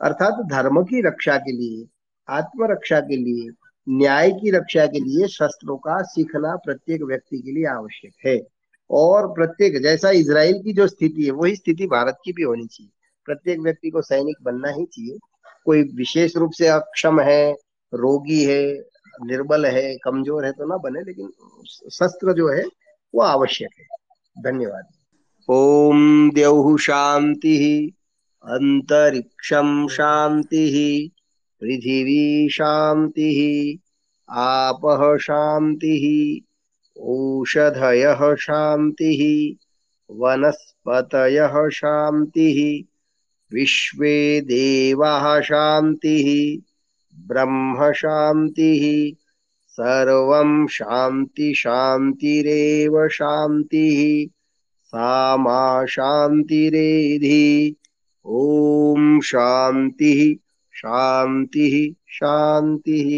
अर्थात धर्म की रक्षा के लिए, आत्मरक्षा के लिए, न्याय की रक्षा के लिए शस्त्रों का सीखना प्रत्येक व्यक्ति के लिए आवश्यक है। और प्रत्येक, जैसा इसराइल की जो स्थिति है, वही स्थिति भारत की भी होनी चाहिए। प्रत्येक व्यक्ति को सैनिक बनना ही चाहिए। कोई विशेष रूप से अक्षम है, रोगी है, निर्बल है, कमज़ोर है तो ना बने, लेकिन शस्त्र जो है वो आवश्यक है। धन्यवाद। ओम देव शांति अंतरिक्षम शांति पृथिवी शांति आप शांति औषधय शांति वनस्पत शांति विश्व देवाः शांति ब्रह्म शांति सर्वं शान्ति शान्तिरेव शान्तिः सा मा शान्तिरेधि। ॐ शान्तिः शान्तिः शान्तिः।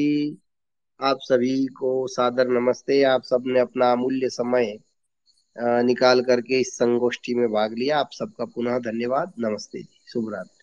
आप सभी को सादर नमस्ते। आप सबने अपना अमूल्य समय निकाल करके इस संगोष्ठी में भाग लिया। आप सबका पुनः धन्यवाद। नमस्ते जी। शुभ रात्रि।